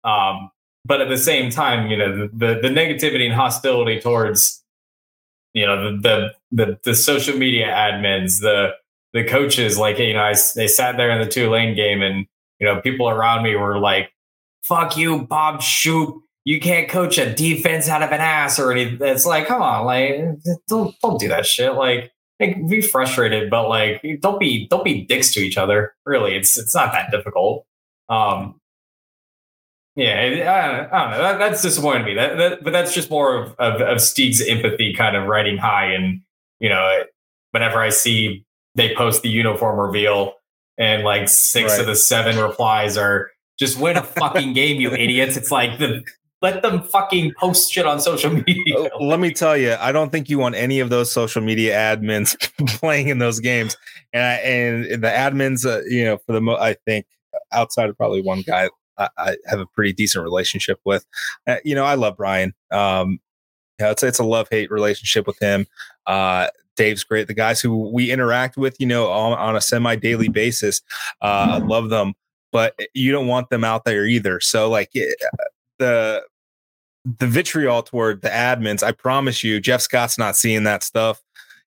Um, but at the same time, you know, the, the, the negativity and hostility towards, you know, the, the, the, the, social media admins, the, the coaches, like, you know, I, they sat there in the Tulane game and, you know, people around me were like, fuck you, Bob Shoop. You can't coach a defense out of an ass or anything. It's like, come on, like, don't, don't do that shit. Like, like, be frustrated, but like don't be don't be dicks to each other. Really, it's it's not that difficult. Um, yeah, I, I don't know. That, that's disappointing me. That, that, but that's just more of, of of Steve's empathy kind of riding high. And you know, whenever I see they post the uniform reveal, and like six right. of the seven replies are just win a fucking game, you idiots. It's like the let them fucking post shit on social media. Oh, let me tell you, I don't think you want any of those social media admins playing in those games. And I, and the admins, uh, you know, for the mo- I think outside of probably one guy, I, have a pretty decent relationship with. Uh, you know, I love Brian. Um, know, it's it's a love hate relationship with him. Uh, Dave's great. The guys who we interact with, you know, on, on a semi daily basis, uh, I love them. but you don't want them out there either. So like it, the the vitriol toward the admins, I promise you, Jeff Scott's not seeing that stuff.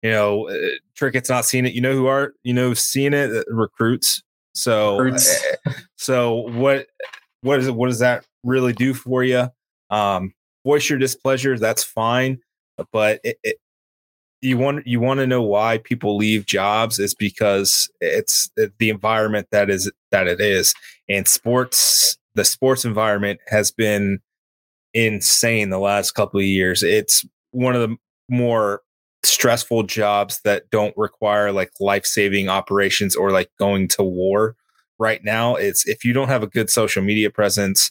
You know, uh, Trickett's not seeing it. You know who are you know seeing it? Uh, recruits. So Recruits. uh, so what what is it? What does that really do for you? Um, voice your displeasure. That's fine, but it, it, you want you want to know why people leave jobs is because it's the environment that is that it is, and sports the sports environment has been insane the last couple of years. It's one of the more stressful jobs that don't require like life-saving operations or like going to war right now it's if you don't have a good social media presence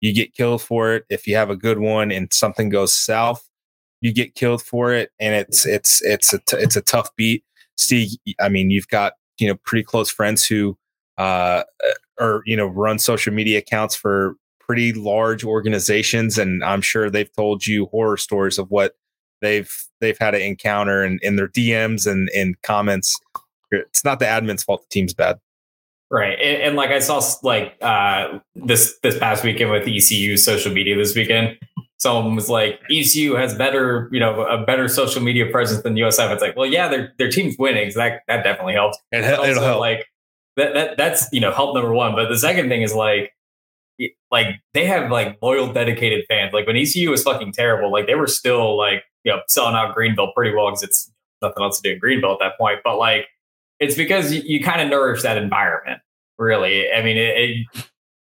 you get killed for it. If you have a good one and something goes south you get killed for it and it's it's it's a t- it's a tough beat. Steve i mean you've got you know pretty close friends who uh or you know run social media accounts for pretty large organizations and i'm sure they've told you horror stories of what they've they've had an encounter in, in their dms and in comments it's not the admin's fault the team's bad Right, and, and like I saw like uh, this this past weekend with ECU social media this weekend, someone was like, ECU has better, you know, a better social media presence than USF. It's like, well, yeah, their their team's winning, so that that definitely helps. it, it'll also, help like that, that that's you know help number one. But the second thing is like like they have like loyal, dedicated fans. Like when ECU was fucking terrible, like they were still like you know selling out Greenville pretty well because it's nothing else to do in Greenville at that point. But like it's because you, you kind of nourish that environment. Really, I mean, it, it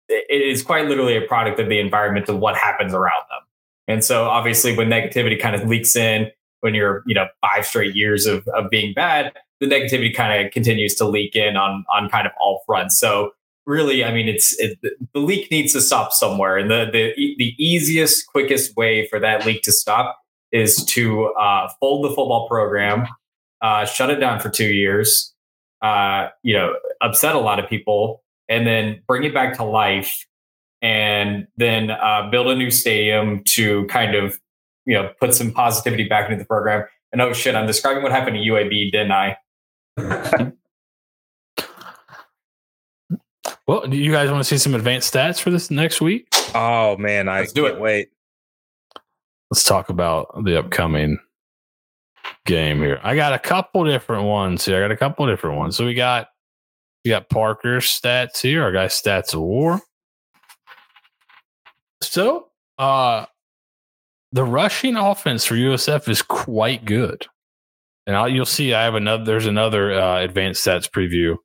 it is quite literally a product of the environment of what happens around them. And so obviously when negativity kind of leaks in, when you're, you know, five straight years of, of being bad, the negativity kind of continues to leak in on on kind of all fronts. So really, I mean, it's it, the leak needs to stop somewhere, and the the the easiest, quickest way for that leak to stop is to uh, fold the football program, uh, shut it down for two years, uh, you know, upset a lot of people, and then bring it back to life, and then uh, build a new stadium to kind of you know put some positivity back into the program. And oh shit, I'm describing what happened to UAB, didn't I? Well, do you guys want to see some advanced stats for this next week? oh man i Let's do can't it. wait Let's talk about the upcoming game here. I got a couple different ones here. I got a couple different ones. So we got we got Parker's stats here. Our guy stats of war. So uh the rushing offense for USF is quite good. And I'll, you'll see I have another there's another uh, advanced stats preview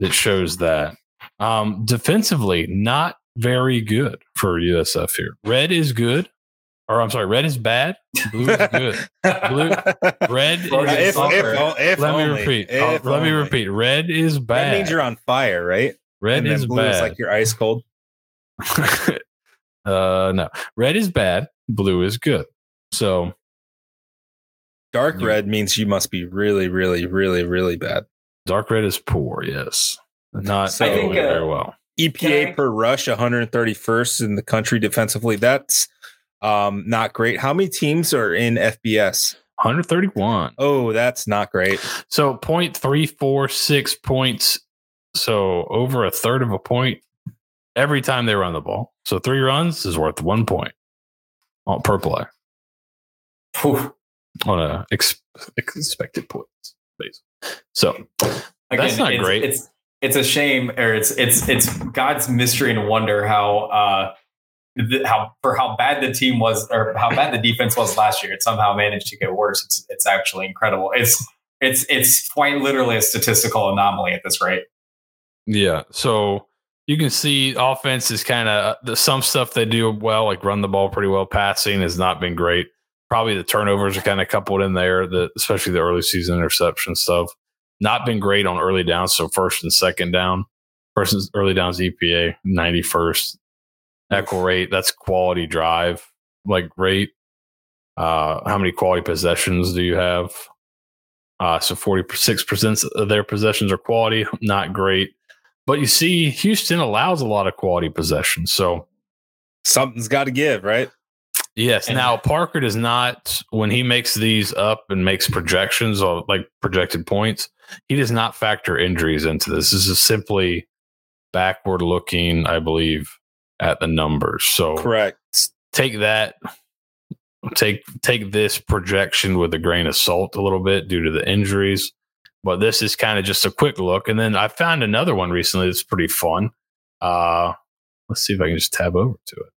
that shows that. Um defensively not very good for USF here. Red is good. Or I'm sorry, red is bad. Blue is good. Blue- Red is if, if, if let me repeat. if let me repeat. Red is that bad. means you're on fire right red and then is blue bad. is like you're ice cold uh no. Red is bad. Blue is good. So dark Yeah. red means you must be really really really really bad dark red is poor, yes. Not So- think, uh, very well. EPA Can I- per rush 131st in the country defensively that's um not great how many teams are in FBS 131. oh that's not great So 0.346 points. So over a third of a point every time they run the ball. So three runs is worth one point on per play Phew. on a ex- expected points base. So Again, That's not it's, great. It's it's a shame, or it's it's it's God's mystery and wonder how uh how for how bad the team was or how bad the defense was last year. It somehow managed to get worse. It's it's actually incredible. It's it's it's quite literally a statistical anomaly at this rate. Yeah. So you can see offense is kind of some stuff they do well, like run the ball pretty well. Passing has not been great. Probably the turnovers are kind of coupled in there, the, especially the early season interception stuff. Not been great on early downs. So first and second down, first and early downs EPA 91st. Equal rate, that's quality drive, like rate. Uh, how many quality possessions do you have? Uh, so 46% of their possessions are quality, not great. But you see, Houston allows a lot of quality possessions. So, something's got to give right yes. And- now, Parker does not, when he makes these up and makes projections or like projected points, he does not factor injuries into this. This is simply backward looking, I believe, at the numbers. So Correct. take that take take this projection with a grain of salt a little bit due to the injuries but this is kind of just a quick look. And then i found another one recently that's pretty fun. Uh let's see if i can just tab over to it.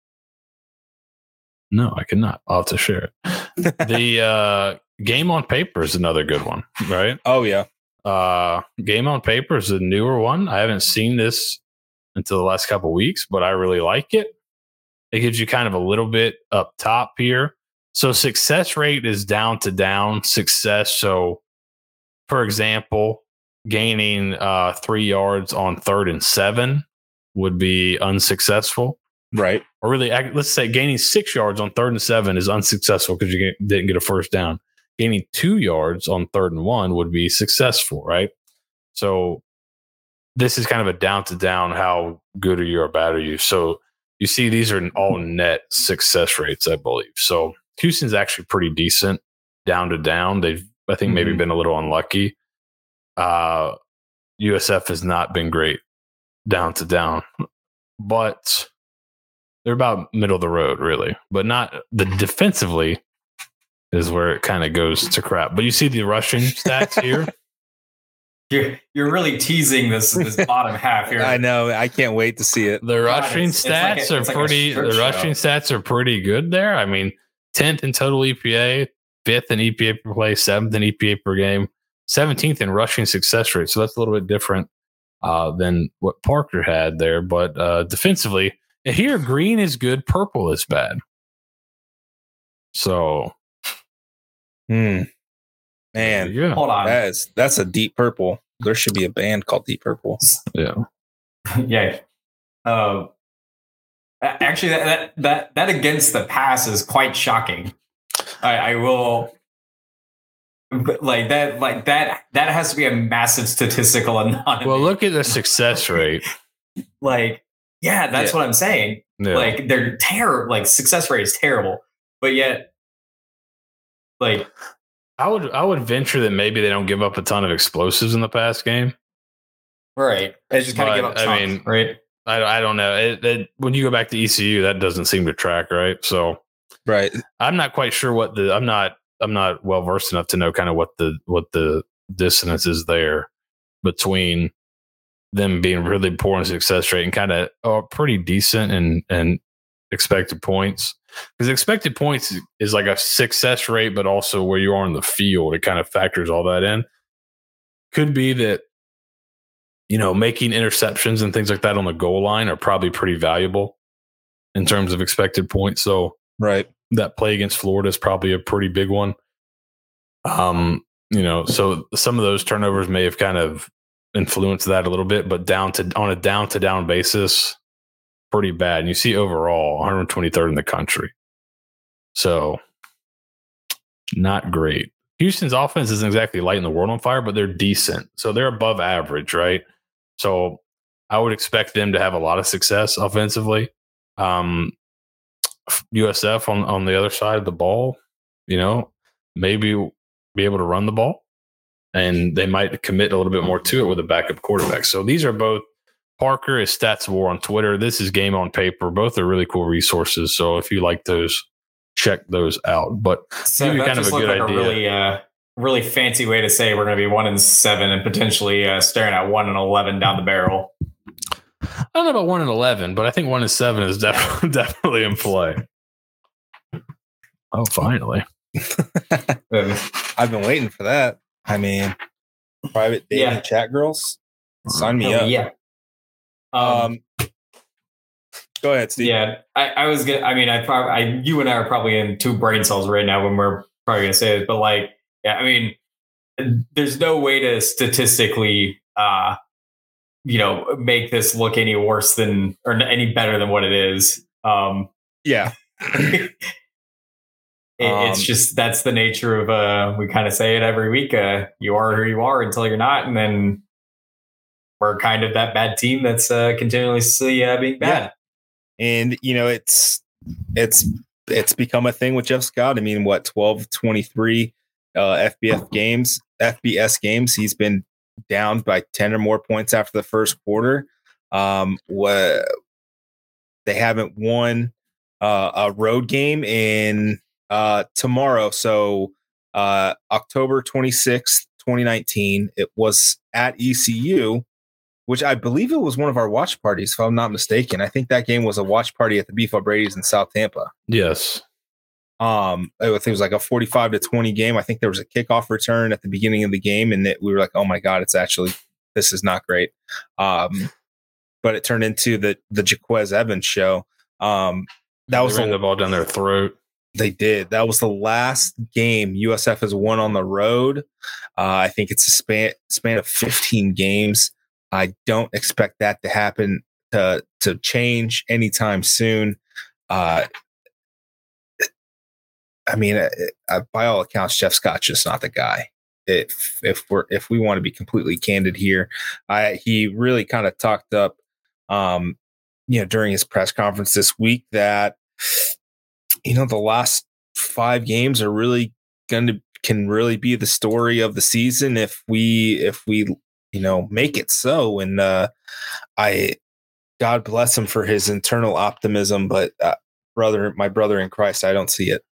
No i cannot. I'll have to share it. The uh game on paper is another good one right? Oh yeah. uh game on paper is a newer one. I haven't seen this until the last couple weeks but i really like it. It gives you kind of a little bit up top here. So success rate is down to down success. So for example gaining uh three yards on third and seven would be unsuccessful. Right. or really let's say gaining six yards on third and seven is unsuccessful because you didn't get a first down. Gaining two yards on third and one would be successful right? So this is kind of a down to down how good are you or bad are you so you see these are all net success rates i believe so houston's actually pretty decent down to down they've i think maybe Mhm. been a little unlucky uh usf has not been great down to down but they're about middle of the road, really. But not the defensively is where it kind of goes to crap. But you see the rushing stats here. You're you're really teasing this this bottom half here. I know. I can't wait to see it. The God, rushing it's- it's like stats a- are it's like a pretty. strip the rushing show. stats are pretty good there. I mean, tenth in total EPA, fifth in EPA per play, seventh in EPA per game, seventeenth in rushing success rate. So that's a little bit different uh, than what Parker had there. But uh, defensively, here green is good, purple is bad. So Hmm. Man, yeah, Hold on. that is that's a deep purple. There should be a band called Deep Purple. yeah. yeah. Um, a- actually, that, that that that against the pass is quite shocking. I, I will, but like that, like that, that has to be a massive statistical anomaly. Well, look at the success rate. like, yeah, that's Yeah. what I'm saying. Yeah. Like, they're terrible. Like, success rate is terrible, but yet, like, I would I would venture that maybe they don't give up a ton of explosives in the past game. right? They just kind of But, give up. I mean, right? I, I don't know. It, it, when you go back to ECU, that doesn't seem to track, right? So Right. I'm not quite sure what the I'm not I'm not well versed enough to know kind of what the what the dissonance is there between them being really poor in success rate and kind of oh, uh, pretty decent and and expected points because expected points is- like a success rate, but also where you are in the field. It kind of factors all that in. Could be that you know making interceptions and things like that on the goal line are probably pretty valuable in terms of expected points. So Right. that play against Florida is probably a pretty big one. Um, you know, so some of those turnovers may have kind of influenced that a little bit, but down to on a down to down basis, pretty bad. And you see overall 123rd in the country. So not great. Houston's offense isn't exactly lighting the world on fire, but they're decent. So they're above average, right? So I would expect them to have a lot of success offensively. Um, USF on on the other side of the ball, you know, maybe be able to run the ball, and they might commit a little bit more to it with a backup quarterback. So these are both. Parker is Stats War on Twitter. This is Game on Paper. Both are really cool resources. So if you like those, check those out. But So Give you that kind of a good like idea. a really, uh, really fancy way to say we're going to be one in seven and potentially uh, staring at one and eleven down the barrel. I don't know about one and eleven, but I think one and seven is definitely definitely in play. Oh, finally! I've been waiting for that. I mean, private dating Yeah. chat girls. Sign me oh, up. yeah. Um, Um, go ahead, Steve. yeah, I, I was gonna. I mean, I probably, I, you and I are probably in two brain cells right now when we're probably gonna say it, but like, yeah, I mean, there's no way to statistically, uh, you know, make this look any worse than or any better than what it is. Um, Yeah. it, it's Um, just that's the nature of uh we kind of say it every week uh you are who you are until you're not and then we're kind of that bad team that's uh continuously uh, being bad and you know it's it's it's become a thing with Jeff Scott. I mean, what 12, 23 uh, FBF games, FBS games. He's been down by ten or more points after the first quarter. Um, what they haven't won uh, a road game in uh, tomorrow. So uh, October 26th, 2019, it was at ECU, which I believe it was one of our watch parties, if I'm not mistaken. I think that game was a watch party at the Beef 'O' Brady's in South Tampa. Yes. Um, I think it was like a 45 to 20 game. I think there was a kickoff return at the beginning of the game, and it, we were like, "Oh my god, it's actually this is not great." Um, but it turned into the the Jaquez Evans show. Um, that They was ran the, the ball down their throat. they did. That was the last game USF has won on the road. Uh, I think it's a span span of 15 games. I don't expect that to happen to to change anytime soon. Uh, I mean, uh, uh, by all accounts, Jeff Scott's just not the guy. If if we're if we want to be completely candid here, I he really kind of talked up, um, you know, during his press conference this week that you know the last five games are really going to can really be the story of the season if we if we you know make it so and uh i god bless him for his internal optimism but uh, brother my brother in christ i don't see it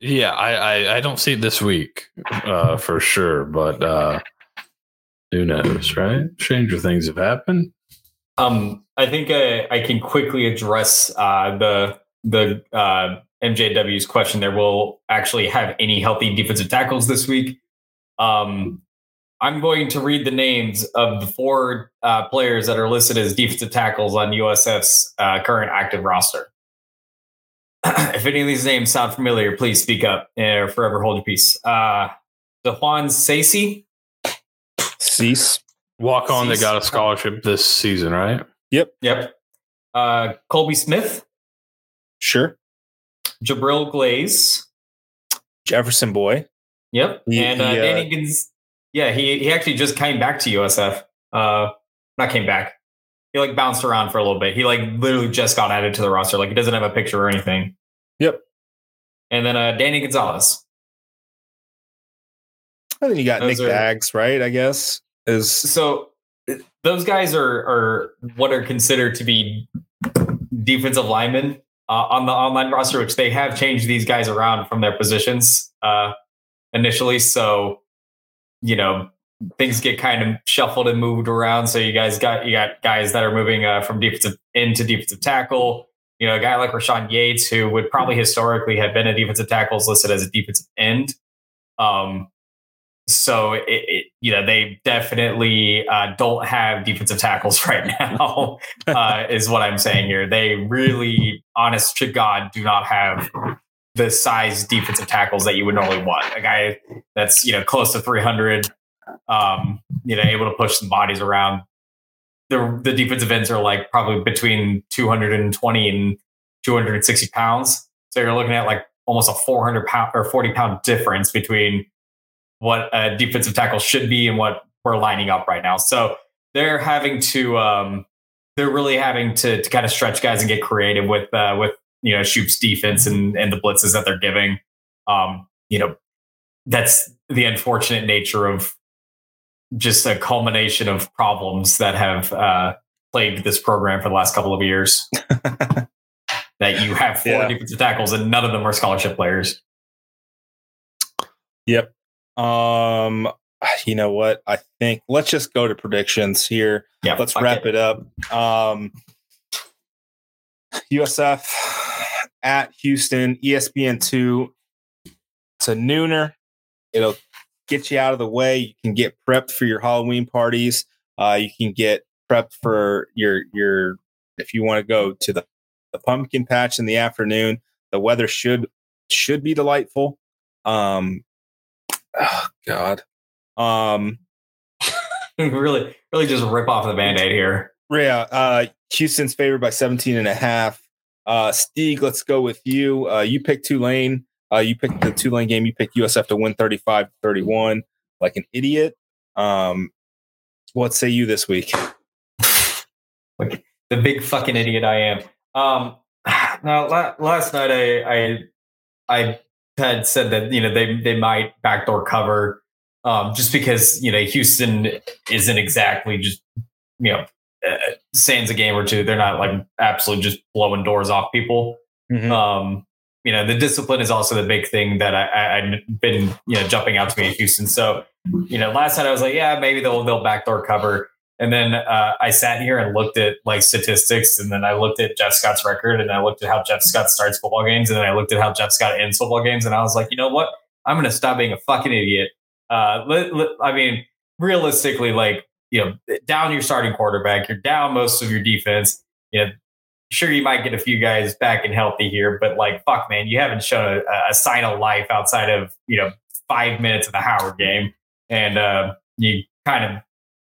Yeah, I, I, I don't see it this week uh, for sure, but uh, who knows, right? Stranger things have happened. Um, I think I, I can quickly address uh, the the uh, MJW's question. There will actually have any healthy defensive tackles this week. Um, I'm going to read the names of the four uh, players that are listed as defensive tackles on USF's uh, current active roster. if any of these names sound familiar, please speak up or forever hold your peace. Uh, DeJuan Sacey, cease Walk on that Cease. got a scholarship this season, right? Yep. Yep. Uh, Colby Smith, sure Jabril Glaze, jefferson boy Yep. He- and uh, he, uh, Danny Gons- yeah, he he actually just came back to USF. Uh, not came back. He like bounced around for a little bit. He like literally just got added to the roster. Like he doesn't have a picture or anything. Yep. And then uh, Danny Gonzalez. and then you got Those nick are- bags right i guess is So uh, those guys are are what are considered to be defensive linemen uh, on the online roster, which they have changed these guys around from their positions uh, initially. So you know things get kind of shuffled and moved around. So you guys got you got guys that are moving uh, from defensive into defensive tackle. You know, a guy like Rashawn Yates, who would probably historically have been a defensive tackle, is listed as a defensive end. Um, so it, it, you know they definitely uh, don't have defensive tackles right now uh, is what i'm saying here they really honest to god do not have the size defensive tackles that you would normally want. A guy that's you know close to 300 um, you know able to push some bodies around. The the defensive ends are like probably between 220 and 260 pounds. So you're looking at like almost a 400 pound or 40 pound difference between what a defensive tackle should be and what we're lining up right now. So they're having to, um, they're really having to, to kind of stretch guys and get creative with, uh, with you know, Shoop's defense and and the blitzes that they're giving. Um, you know, that's the unfortunate nature of just a culmination of problems that have uh, plagued this program for the last couple of years. that you have four Yeah. defensive tackles and none of them are scholarship players. Yep. Um, you know what? I think let's just go to predictions here. Yeah, let's wrap it. up. Um, USF at Houston, E ESPN two. It's a nooner. It'll get you out of the way. You can get prepped for your Halloween parties. Uh, you can get prepped for your your if you want to go to the, the pumpkin patch in the afternoon. The weather should should be delightful. Um, oh God. Um, really, really just rip off the band-aid here. yeah, uh, Houston's favored by 17 and a half. Uh, Steeg, let's go with you. Uh, you picked Tulane. Uh, you picked the Tulane game. You picked USF to win 35 31 like an idiot. Um, what say you this week? Like the big fucking idiot I am. Um now la- last night I I I had said that you know they they might backdoor cover um, just because you know Houston isn't exactly just you know sans a game or two. They're not like absolutely just blowing doors off people. Mhm. Um, you know, the discipline is also the big thing that I, I, I've been you know jumping out to me in Houston. So you know, last night I was like, yeah, maybe they'll they'll backdoor cover. And then uh, I sat here and looked at like statistics, and then I looked at Jeff Scott's record, and I looked at how Jeff Scott starts football games, and then I looked at how Jeff Scott ends football games, and I was like, you know what? I'm going to stop being a fucking idiot. Uh, let, let- I mean, realistically, like you know, down your starting quarterback, you're down most of your defense. You know, sure you might get a few guys back and healthy here, but like, fuck, man, you haven't shown a, a sign of life outside of you know five minutes of the Howard game, and uh, you kind of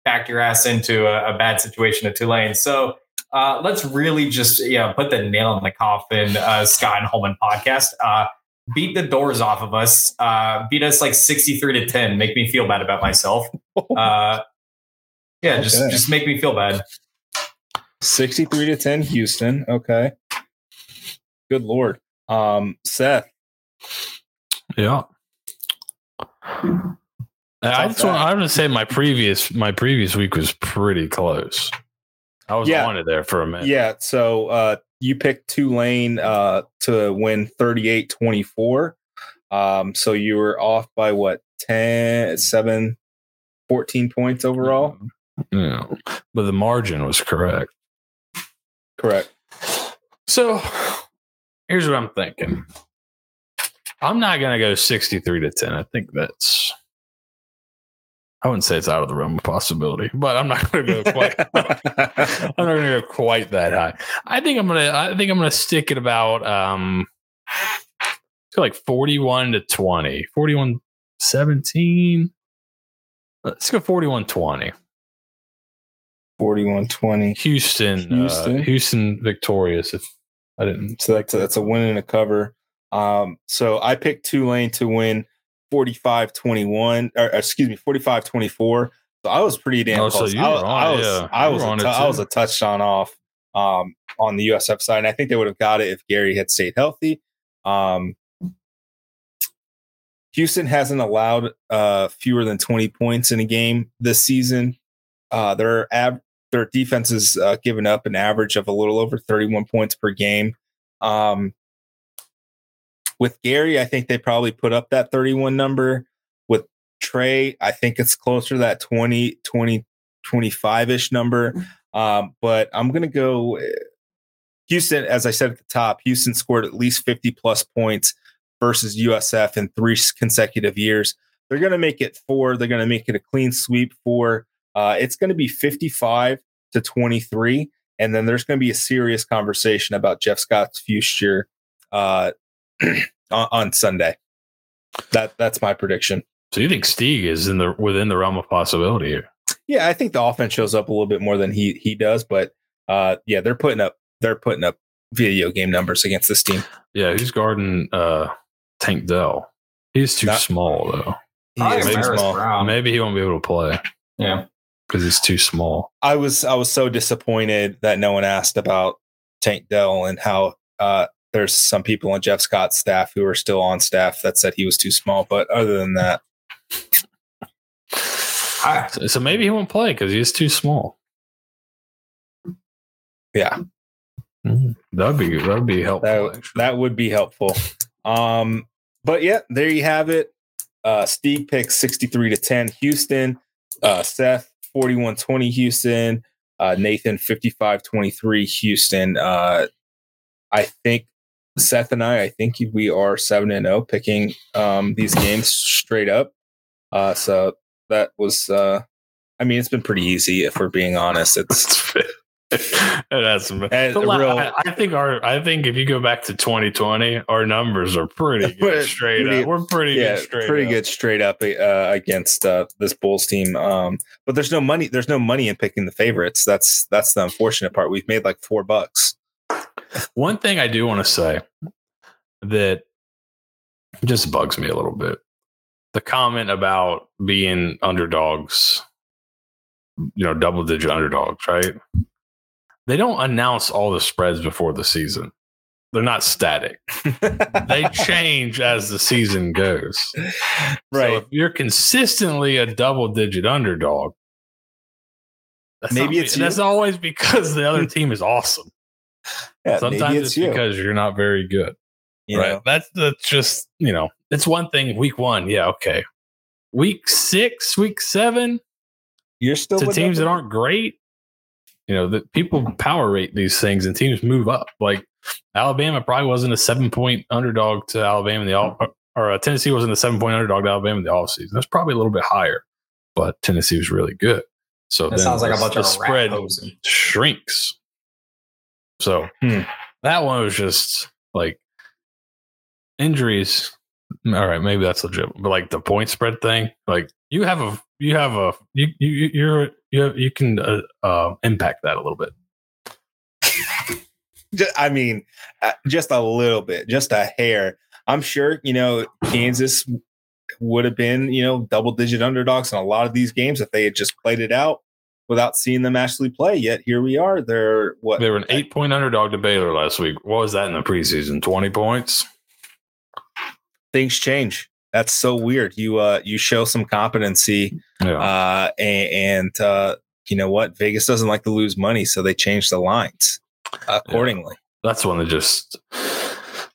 backed your ass into a, a bad situation at Tulane. So uh, let's really just you know put the nail in the coffin, uh, Scott and Holman podcast. Uh, beat the doors off of us. Uh, beat us like sixty three to ten. Make me feel bad about myself. Uh, yeah, just Okay. just make me feel bad. 63 to 10 Houston. Okay. Good lord. Um Seth. Yeah. I just want, I'm gonna say my previous my previous week was pretty close. I was Yeah. on it there for a minute. Yeah, so uh you picked Tulane uh to win 38-24. Um so you were off by what 10 7 14 points overall? Yeah. But the margin was correct. Correct. So here's what I'm thinking. I'm not gonna go 63 to 10. I think that's I wouldn't say it's out of the realm of possibility, but I'm not gonna go quite I'm not gonna go quite that high. I think I'm gonna I think I'm gonna stick at about um to like 41 to 20. 41 17. Let's go 41 20. 41-20. Houston, Houston, Houston. uh, Houston victorious. If I didn't, So that's a, that's a win and a cover. Um, so I picked Tulane to win 45 21, or excuse me, 45 24. So I was pretty damn Oh, so close. you I, were on I it, was, yeah. I You was, were on it I was a touchdown off um, on the USF side. And I think they would have got it if Gerry had stayed healthy. Um, Houston hasn't allowed uh, fewer than 20 points in a game this season. Uh, their ab- their defense has uh, given up an average of a little over 31 points per game. Um, with Gerry, I think they probably put up that 31 number. With Trey, I think it's closer to that 20, 20, 25 ish number. Um, but I'm going to go uh, Houston, as I said at the top, Houston scored at least 50 plus points versus USF in three consecutive years. They're going to make it four. They're going to make it a clean sweep for. Uh, it's going to be 55 to 23. And then there's going to be a serious conversation about Jeff Scott's future uh, on, on Sunday. That that's my prediction. so you think Steeg is in the within the realm of possibility here? Yeah, I think the offense shows up a little bit more than he he does, but uh, yeah, they're putting up they're putting up video game numbers against this team. Yeah, who's guarding uh, Tank Dell? He's too Not- small though. He I is like too Maris small. Brown. Maybe he won't be able to play Yeah. Because he's too small. I was I was so disappointed that no one asked about Tank Dell and how uh, there's some people on Jeff Scott's staff who are still on staff that said he was too small. But other than that, I, So, so maybe he won't play because he's too small. yeah, That'd be that'd be helpful. that, that would be helpful. Um, but yeah, there you have it. Uh, Steve picks 63 to 10 Houston. Uh, Seth 41 20 Houston. Uh, Nathan 55 23 Houston. Uh, I think Seth and I, I think we are 7 and 0 picking um, these games straight up. Uh, so that was, uh, I mean, it's been pretty easy if we're being honest. It's That's some, And like, real- I, I think our I think if you go back to 2020, our numbers are pretty good straight pretty- up. We're pretty yeah, good straight pretty up. good straight up uh, against uh, this Bulls team. Um, but there's no money. There's no money in picking the favorites. That's that's the unfortunate part. We've made like four bucks. One thing I do want to say that just bugs me a little bit. The comment about being underdogs, you know, double digit underdogs, right? They don't announce all the spreads before the season. they're not static. they change as the season goes. right. So if you're consistently a double digit underdog, that's Maybe not- it's that's always because the other team is awesome. yeah, Sometimes it's, it's, you. because you're not very good. you right. know? That's that's just you know, it's one thing week one. Yeah, okay. Week six, week seven, You're still to teams that aren't great. You know, that people power rate these things and teams move up. Like Alabama probably wasn't a seven point underdog to Alabama in the all or uh, Tennessee wasn't a seven point underdog to Alabama in the offseason. That's probably a little bit higher, but Tennessee was really good. So That then sounds like a bunch the of spread spread shrinks. So Hmm. that one was just like injuries. All right, maybe that's legit, but like the point spread thing, like you have a you have a you you you're you have, you can uh, uh, impact that a little bit. I mean, uh, just a little bit, just a hair. I'm sure, you know, Kansas would have been, you know, double digit underdogs in a lot of these games if they had just played it out without seeing them actually play. Yet here we are. They're what? They were an eight point underdog to Baylor last week. What was that in the preseason? Twenty points. Things change. That's so weird. You uh you show some competency Yeah, uh and, and uh you know what? Vegas doesn't like to lose money, so they change the lines accordingly. that's one that just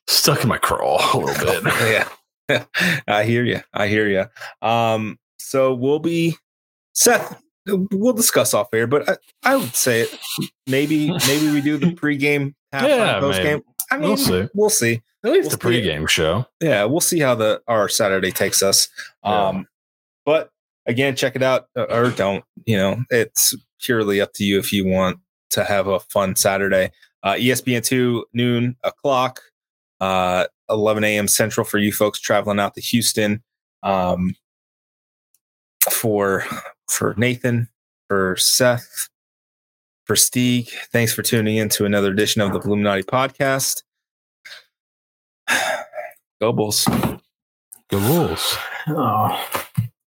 stuck in my crawl a little bit. yeah. I hear you. I hear you. Um, so we'll be Seth. We'll discuss off air, but I, I would say it. Maybe maybe we do the pregame, halftime, Yeah, postgame. I mean, We'll see. We'll see. At least We'll the pregame show. Yeah, we'll see how the our Saturday takes us. Yeah. Um, but again, check it out uh, or don't. You know, it's purely up to you if you want to have a fun Saturday. Uh, ESPN two noon o'clock, uh, 11 a.m. Central for you folks traveling out to Houston. Um, for for Nathan, for Seth, for Steeg. Thanks for tuning in to another edition of the Bulluminati podcast. Go Bulls. Go rules. Oh,